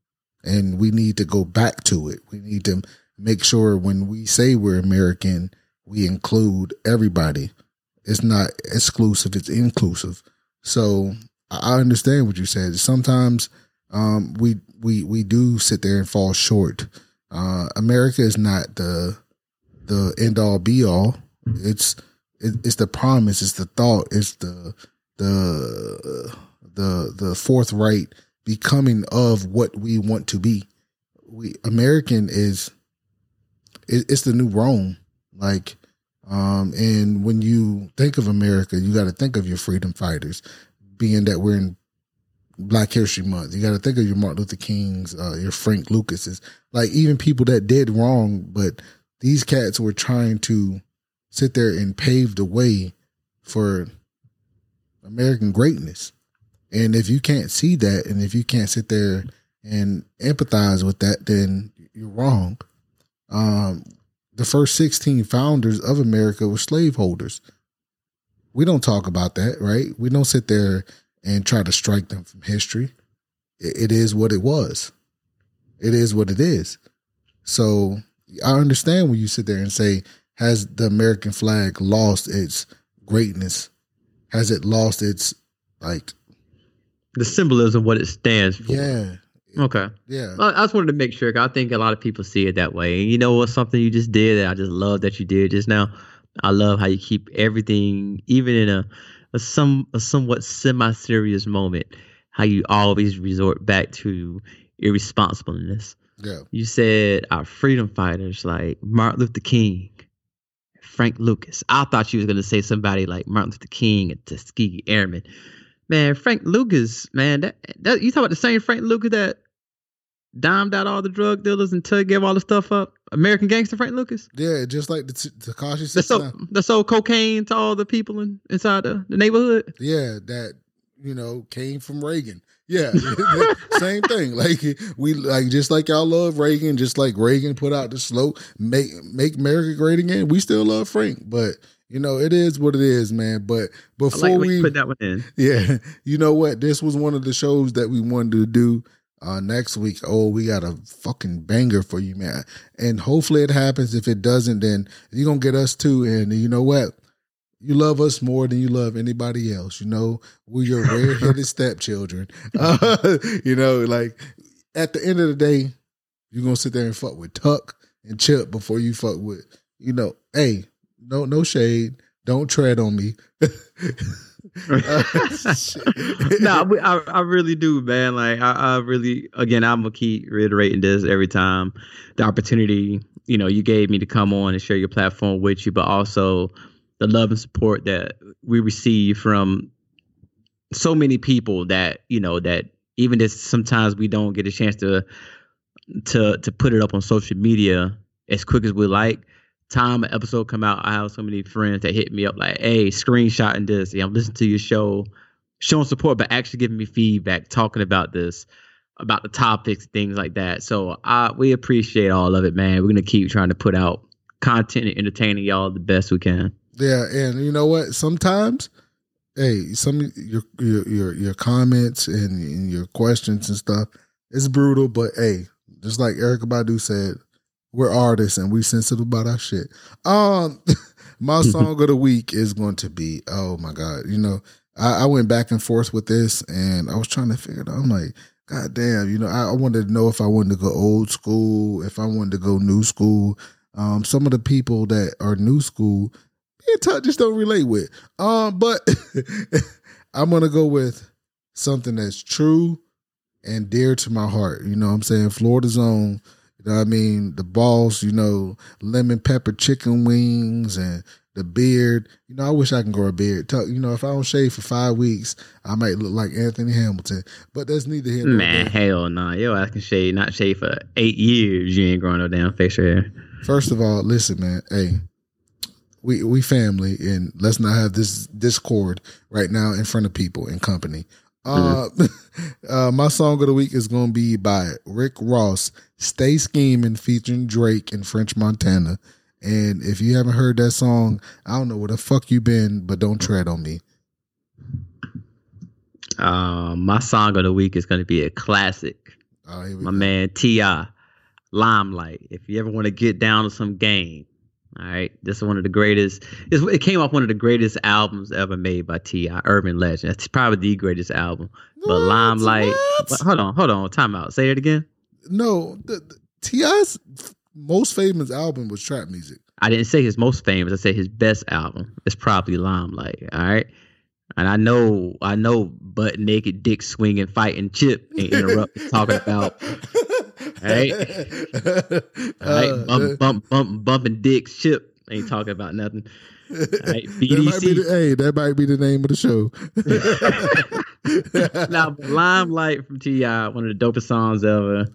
and we need to go back to it. We need to make sure when we say we're American, we include everybody. It's not exclusive; it's inclusive. So I understand what you said. Sometimes um, we we we do sit there and fall short. Uh, America is not the the end all be all. It's it, it's the promise. It's the thought. It's the the the the forthright becoming of what we want to be. We American is it, it's the new Rome. Like um, and when you think of America, you got to think of your freedom fighters, being that we're in Black History Month. You got to think of your Martin Luther Kings, uh, your Frank Lucases, like even people that did wrong, but these cats were trying to sit there and pave the way for American greatness. And if you can't see that, and if you can't sit there and empathize with that, then you're wrong. Um, the first 16 founders of America were slaveholders. We don't talk about that, right? We don't sit there and try to strike them from history. It, it is what it was. It is what it is. So I understand when you sit there and say, has the American flag lost its greatness? Has it lost its like The symbolism, what it stands for. yeah, Okay. yeah. I just wanted to make sure. I think a lot of people see it that way. And you know what? Something you just did that I just love that you did just now. I love how you keep everything, even in a a some a somewhat semi serious moment, how you always resort back to irresponsibleness. Yeah. You said our freedom fighters like Martin Luther King, Frank Lucas. I thought you was gonna say somebody like Martin Luther King and Tuskegee Airmen. Man, Frank Lucas, man, that, that you talk about the same Frank Lucas that dimed out all the drug dealers and Tug gave all the stuff up. American gangster Frank Lucas. Yeah, just like the Tekashi That sold that sold cocaine to all the people in, inside the, the neighborhood. Yeah, that you know came from Reagan. Yeah, same thing. Like we like just like y'all love Reagan, just like Reagan put out the slow make make America great again. We still love Frank, but you know it is what it is, man. But before like we put that one in. Yeah, you know what? This was one of the shows that we wanted to do uh next week. Oh, we got a fucking banger for you, man. And hopefully it happens. If it doesn't, then you're gonna get us too. And you know what? You love us more than you love anybody else. You know, we're your rare-headed stepchildren. Uh, you know, like at the end of the day, you're gonna sit there and fuck with Tuck and Chip before you fuck with, you know, hey, no, no shade. Don't tread on me. No, I, I really do, man. Like I, I really, again, I'm gonna keep reiterating this every time the opportunity, you know, you gave me to come on and share your platform with you, but also the love and support that we receive from so many people that you know that even if sometimes we don't get a chance to to to put it up on social media as quick as we like time an episode come out i have so many friends that hit me up like hey screenshotting this yeah, i'm listening to your show showing support but actually giving me feedback talking about this about the topics things like that so i we appreciate all of it man we're gonna keep trying to put out content and entertaining y'all the best we can Yeah, and you know what? Sometimes, hey, some your your your, your comments and, and your questions and stuff, it's brutal. But hey, just like Erykah Badu said, we're artists and we sensitive about our shit. Um, my song of the week is going to be oh my god, you know, I, I went back and forth with this and I was trying to figure it out. I'm like. God damn, you know, I, I wanted to know if I wanted to go old school, if I wanted to go new school. Um, some of the people that are new school, me and just don't relate with. Um, but I'm gonna go with something that's true and dear to my heart. You know what I'm saying? Florida Zone, you know what I mean? The boss, you know, lemon pepper chicken wings and the beard. You know, I wish I can grow a beard. You know, if I don't shave for five weeks, I might look like Anthony Hamilton. But that's neither here nor man hell nah yo i can shave not shave for eight years you ain't growing no damn facial hair First of all, listen, man. Hey, we we family, and let's not have this discord right now in front of people and company. Uh, uh, my song of the week is going to be by Rick Ross, "Stay Scheming" featuring Drake and French Montana. And if you haven't heard that song, I don't know where the fuck you been, but don't tread on me. Um, my song of the week is going to be a classic. Oh, here we My go. man T.I., Limelight. If you ever want to get down to some game, all right, this is one of the greatest. It came off one of the greatest albums ever made by T.I., Urban Legend. It's probably the greatest album. But What? Limelight. What? But hold on, hold on, time out. Say it again. No, the, the, T.I.'s most famous album was trap music. I didn't say his most famous. I said his best album. It's probably Limelight. All right. And I know, I know, butt naked, dick swinging, fighting Chip ain't interrupt talking about. Right. All right, Uh, bump, bump, bump, bumping dicks. Chip ain't talking about nothing. All right, that the, hey, that might be the name of the show. now, Limelight from T.I., one of the dopest songs ever.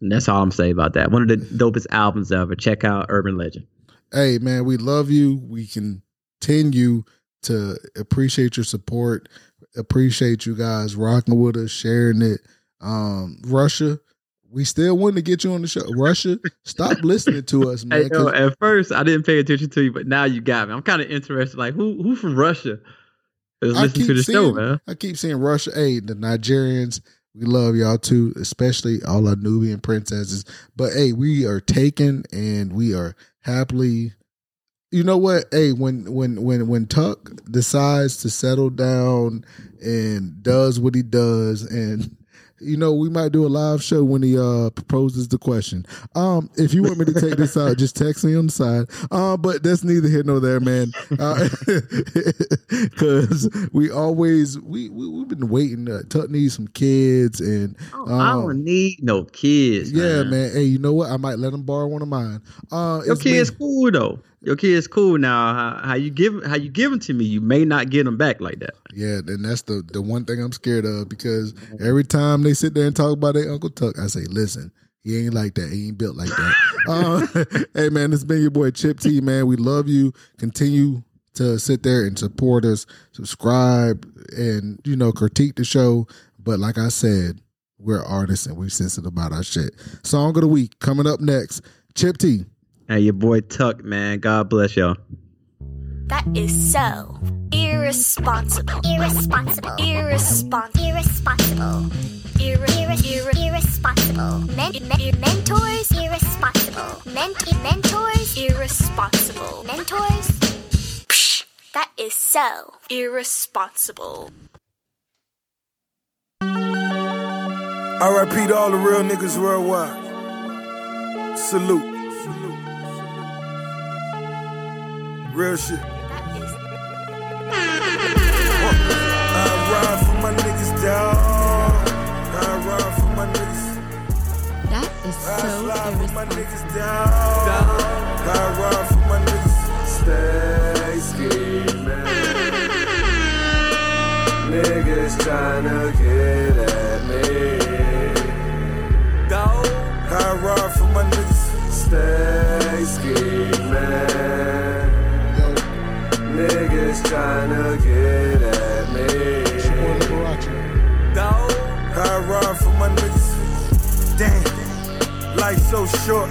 And that's all I'm saying about that. One of the dopest albums ever. Check out Urban Legend. Hey man, we love you. We continue to appreciate your support. Appreciate you guys rocking with us, sharing it. Um, Russia, we still want to get you on the show. Russia, stop listening to us, man. Hey, yo, at first, I didn't pay attention to you, but now you got me. I'm kind of interested. Like, who who from Russia is I listening to keep the show, seeing- man? I keep saying Russia. Hey, the Nigerians, we love y'all too, especially all our Nubian princesses. But hey, we are taken and we are happily. You know what? Hey, when when when when Tuck decides to settle down and does what he does, and you know we might do a live show when he uh proposes the question. Um, if you want me to take this out, just text me on the side. Uh, but that's neither here nor there, man. Because we always we, we we've been waiting. Uh, Tuck needs some kids, and Oh, I um, don't need no kids. yeah, man. man. Hey, you know what? I might let him borrow one of mine. Uh, Your kid's cool though. Your kid's cool now. How, how you give how you give them to me? You may not get them back like that. Yeah, and that's the the one thing I'm scared of because every time they sit there and talk about their Uncle Tuck, I say, listen, he ain't like that. He ain't built like that. uh, hey man, it's been your boy Chip T. Man, we love you. Continue to sit there and support us, subscribe, and you know critique the show. But like I said, we're artists and we're sensitive about our shit. Song of the week coming up next. Chip T. Hey, your boy Tuck, man. God bless y'all. That is so irresponsible. Irresponsible. Irresponsible. Irresponsible. Irre- irre- Irresponsible. men- men- mentors. Irresponsible. Ment- mentors. Irresponsible. Mentors. Psh, that is so irresponsible. RIP to all the real niggas worldwide. Salute. Real shit. That is I ride for my niggas, dawg. I ride for my niggas. That is I so slide for my niggas, dawg. I ride for my niggas. Stay scheming. Niggas tryna get at me. Dawg. I ride for my niggas. Stay scheming. Niggas tryna get at me. Dawg. I ride for my niggas. Damn, life so short.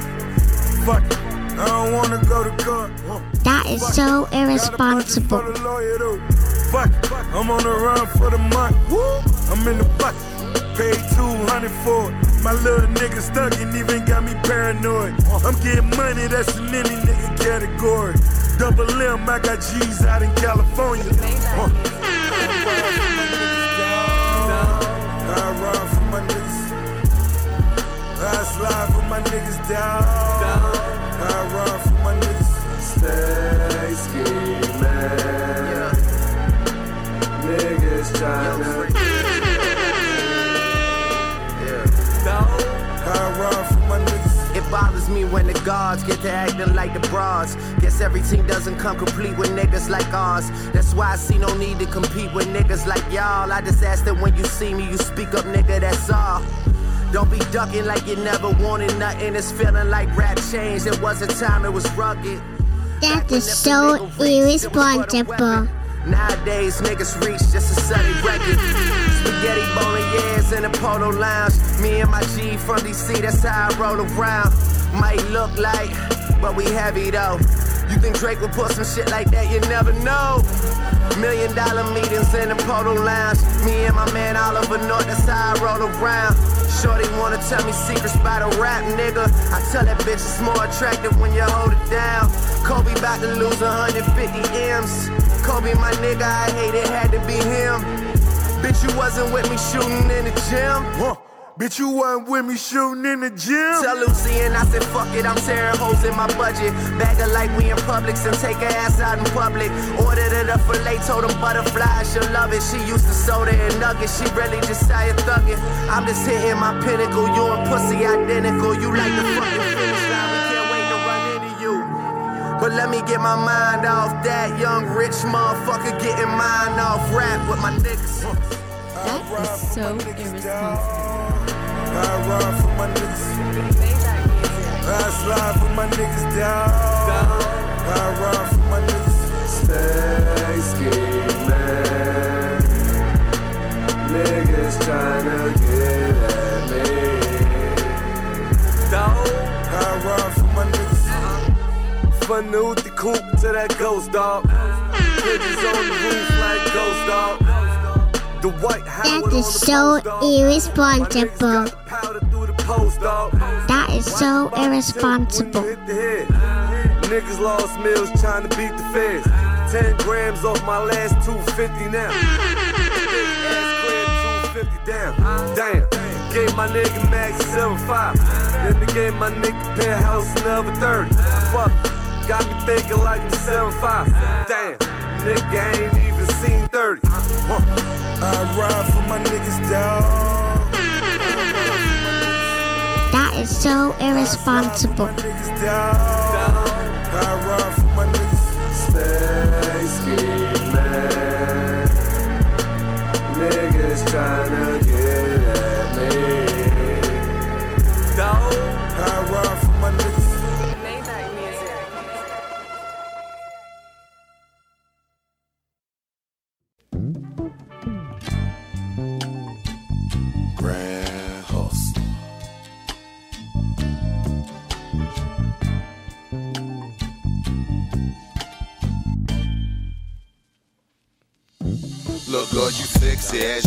Fuck it. I don't wanna go to court. That is so irresponsible. For the lawyer. Fuck. I'm on the run for the month. Woo. I'm in the bucket. Paid 200 for it. My little nigga stuck and even got me paranoid. I'm getting money, that's in any nigga category. Double M, I got G's out in California. Uh. I ride for my niggas. I slide for my niggas down. I ride for my niggas. Stay scheming. Niggas tryna. Bothers me when the guards get to acting like the bras. Guess everything doesn't come complete with niggas like ours. That's why I see no need to compete with niggas like y'all. I just ask that when you see me, you speak up, nigga, that's all. Don't be ducking like you never wanted nothing. It's feeling like rap changed. It was a time it was rugged. That is so irresponsible. Nowadays, niggas reach just a sudden record. Spaghetti bolognese in a polo lounge. Me and my G from DC, that's how I roll around. Might look like, but we heavy though. You think Drake would put some shit like that? You never know. Million dollar meetings in a polo lounge. Me and my man Oliver North, that's how I roll around. Shorty wanna tell me secrets about a rap nigga. I tell that bitch it's more attractive when you hold it down. Kobe about to lose 150 M's. Kobe, my nigga, I hate it, had to be him. Bitch, you wasn't with me shooting in the gym. Huh. Bitch, you wasn't with me shooting in the gym. Tell Lucian I said, fuck it, I'm tearing holes in my budget. Bag her like we in Publix and take her ass out in public. Ordered it up filet, told them butterfly, she'll love it. She used to soda and nuggets, she really just tired thugging. I'm just hitting my pinnacle, you and pussy identical. You like the fucking finish line, But let me get my mind off that young rich motherfucker getting mine off rap with my niggas. That is so irresponsible. I ride for my niggas. I slide for my niggas down. I ride for my niggas. Stay scheming. Niggas tryna get at me. Dog. I ride for my niggas. From the Uti coupe to that ghost dog. Niggas on the roof like ghost dog. The white Howard That is so post, dog. My niggas irresponsible. got the powder through the post, dog. That is so irresponsible. hit the head. Niggas lost meals trying to beat the feds. 10 grams off my last 250 now. Big ass crib, 250 down. Damn. Gave my nigga Max 75. Then they gave my nigga penthouse another 30. Fuck. Got me thinking like the 75. Damn. Nigga ain't even seen 30. Huh. I ride for my niggas down. That is so irresponsible. Niggas. I ride for my niggas. Stay scheming. Niggas tryna get sexy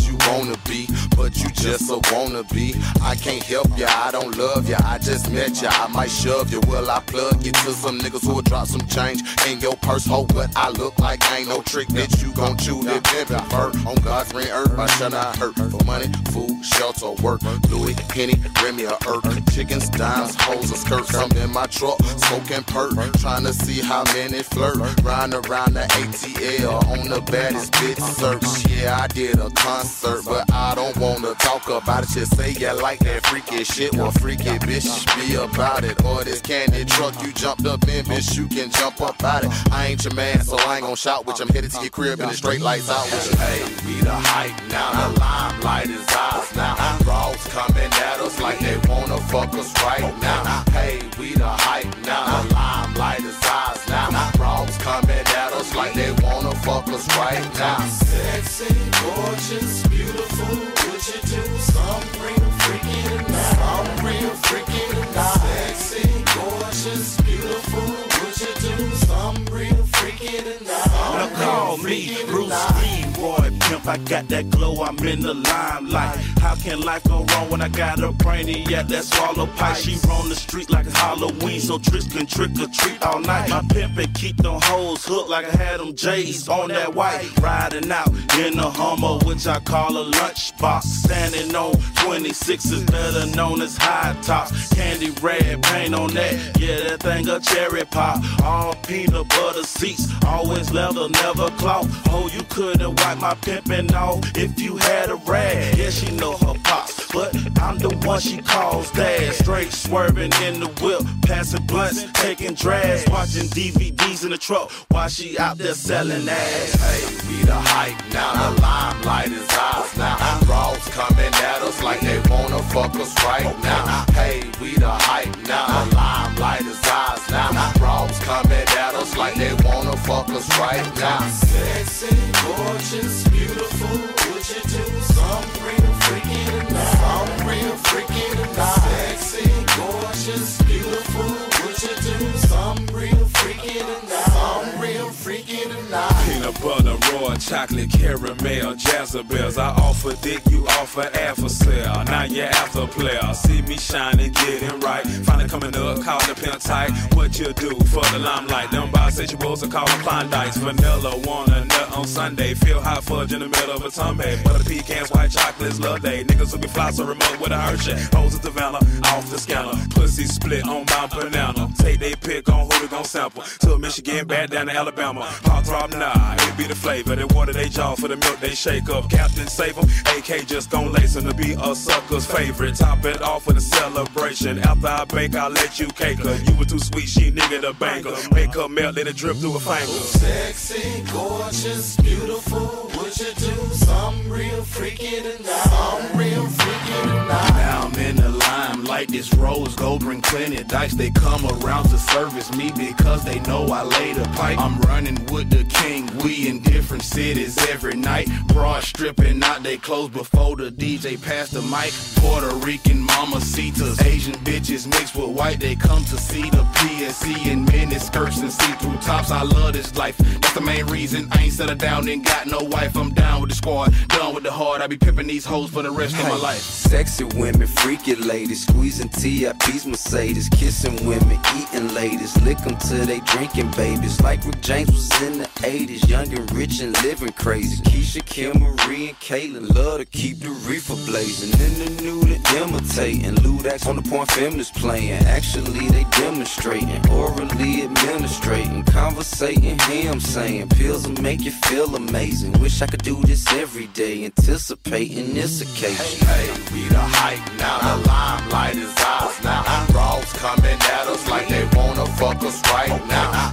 but you just a wannabe. I can't help ya, I don't love ya, I just met ya, I might shove ya. Will I plug you to some niggas who'll drop some change in your purse? Ho, what I look like ain't no trick, bitch. You gon' chew that pimpin' fur on God's green earth. I shall not hurt for money, food, shelter, work. Louis, Penny, Remy, or Earth. Chickens, dimes, hoes, or skirts. I'm in my truck, smoking perk, trying to see how many flirt. Riding around the ATL on the baddest bitch search. Yeah, I did a concert, but I don't wanna talk about it. Just say you like that freaky shit. Well, freaky bitch, be about it. Or this candy truck you jumped up in, bitch, you can jump up out it. I ain't your man, so I ain't gon' shout with you. I'm headed to your crib and the straight lights out with you. Hey, we the hype now, the limelight is ours now. Bros coming at us like they wanna fuck us right now. Hey, we the hype now, the limelight is ours now. Bros coming at us like they wanna fuck us right now. Sexy, gorgeous, beautiful. Some real freaky tonight? Some real freaky tonight. Sexy, gorgeous, beautiful. Would you do some real freaky tonight? Now call me Bruce Lee. I got that glow, I'm in the limelight. How can life go wrong when I got a brainy? brainiac that swallow pipe? She roam the street like it's Halloween, so tricks can trick or treat all night. My pimpin' keep them hoes hooked like I had them J's on that white. Riding out in a Hummer, which I call a lunchbox. Standing on 26 is better known as high tops. Candy red paint on that, yeah, that thing a cherry pop. All peanut butter seats, always leather, never cloth. Oh, you couldn't wipe my pimpin' off if you had a rag. Yeah, she know her pops, but I'm the one she calls dad. Straight swerving in the whip, passing blunts, taking drags, watching DVDs in the truck while she out there selling ass. Hey, we the hype now, the limelight is ours now. Bros coming at us like they wanna fuck us right now. Hey, we the hype now, the limelight is us right now. Sexy, gorgeous, beautiful. Would you do some real freaky tonight? Some real freaky tonight. Sexy, gorgeous, beautiful. Would you do Peanut butter, raw chocolate, caramel, Jezebels. I offer dick, you offer alpha sale. Now you're after player. See me shining, getting right. Finally coming up, call the pimp tight. What you do for the limelight? Them bisexuals are calling Klondikes. Vanilla, wanna nut on Sunday. Feel hot fudge in the middle of a tummy. Butter pecans, white chocolates, love day. Niggas who be fly so remote with a Hershey. Hoes at the Vanna, off the scanner. Pussy split on Mount Banana. Take they pick on who they gon' sample. To Michigan, back down to Alabama. Hot throb, nah, it be the flavor. They water they jaw for the milk they shake up. Captain save 'em. AK just gon' lace 'em to be a sucker's favorite. Top it off with a celebration. After I bake, I'll let you cake her. You were too sweet, she nigga the banker. Make her melt, let it drip through her fingers. Sexy, gorgeous, beautiful. Would you do something real freaky tonight? Something real freaky tonight. Now I'm in the limelight. This rose gold bring plenty dice. They come around to service me because they know I laid a pipe. I'm running with the king. We in different cities every night. Broad stripping out they clothes before the DJ passed the mic. Puerto Rican mamacitas, Asian bitches mixed with white. They come to see the PSC and men in mini skirts and see-through tops. I love this life. That's the main reason I ain't settled down and got no wife. I'm down with the squad, done with the hard. I be pimping these hoes for the rest of my life. Sexy women, freaky ladies, squeezing TIPs, Mercedes, kissing women, eating ladies, lick 'em till they drinking babies. Like Rick James was in the 80s, young and rich and living crazy. Keisha, Kim, Marie, and Caitlin love to keep the reefer blazing. In the nude imitating, Ludax on the point feminists playing. Actually, they demonstrating, orally administrating, conversating, him saying, pills will make you feel amazing. Wish I could do this every day, anticipating this occasion. Hey, we the hype now, the limelight is ours now. Bros coming at us like they wanna fuck us right now.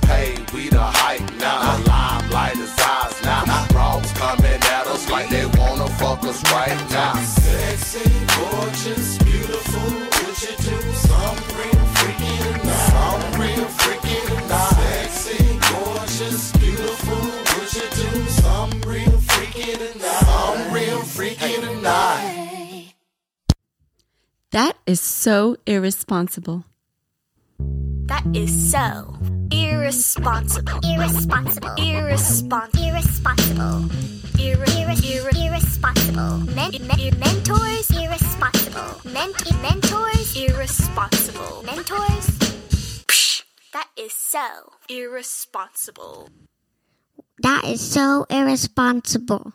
Wanna us right now. Sexy, gorgeous, beautiful. Would you do something real freaky tonight? Something real freaky tonight. Sexy, gorgeous, beautiful. Would you do something real freaky tonight? Something real freaky tonight. That is so irresponsible. That is so irresponsible. Irresponsible. Irresponsible. Irresponsible. Irre- irre- irre- irresponsible. Men- men- mentors irresponsible. Ment- mentors irresponsible. Mentors. Psh, that is so irresponsible. That is so irresponsible.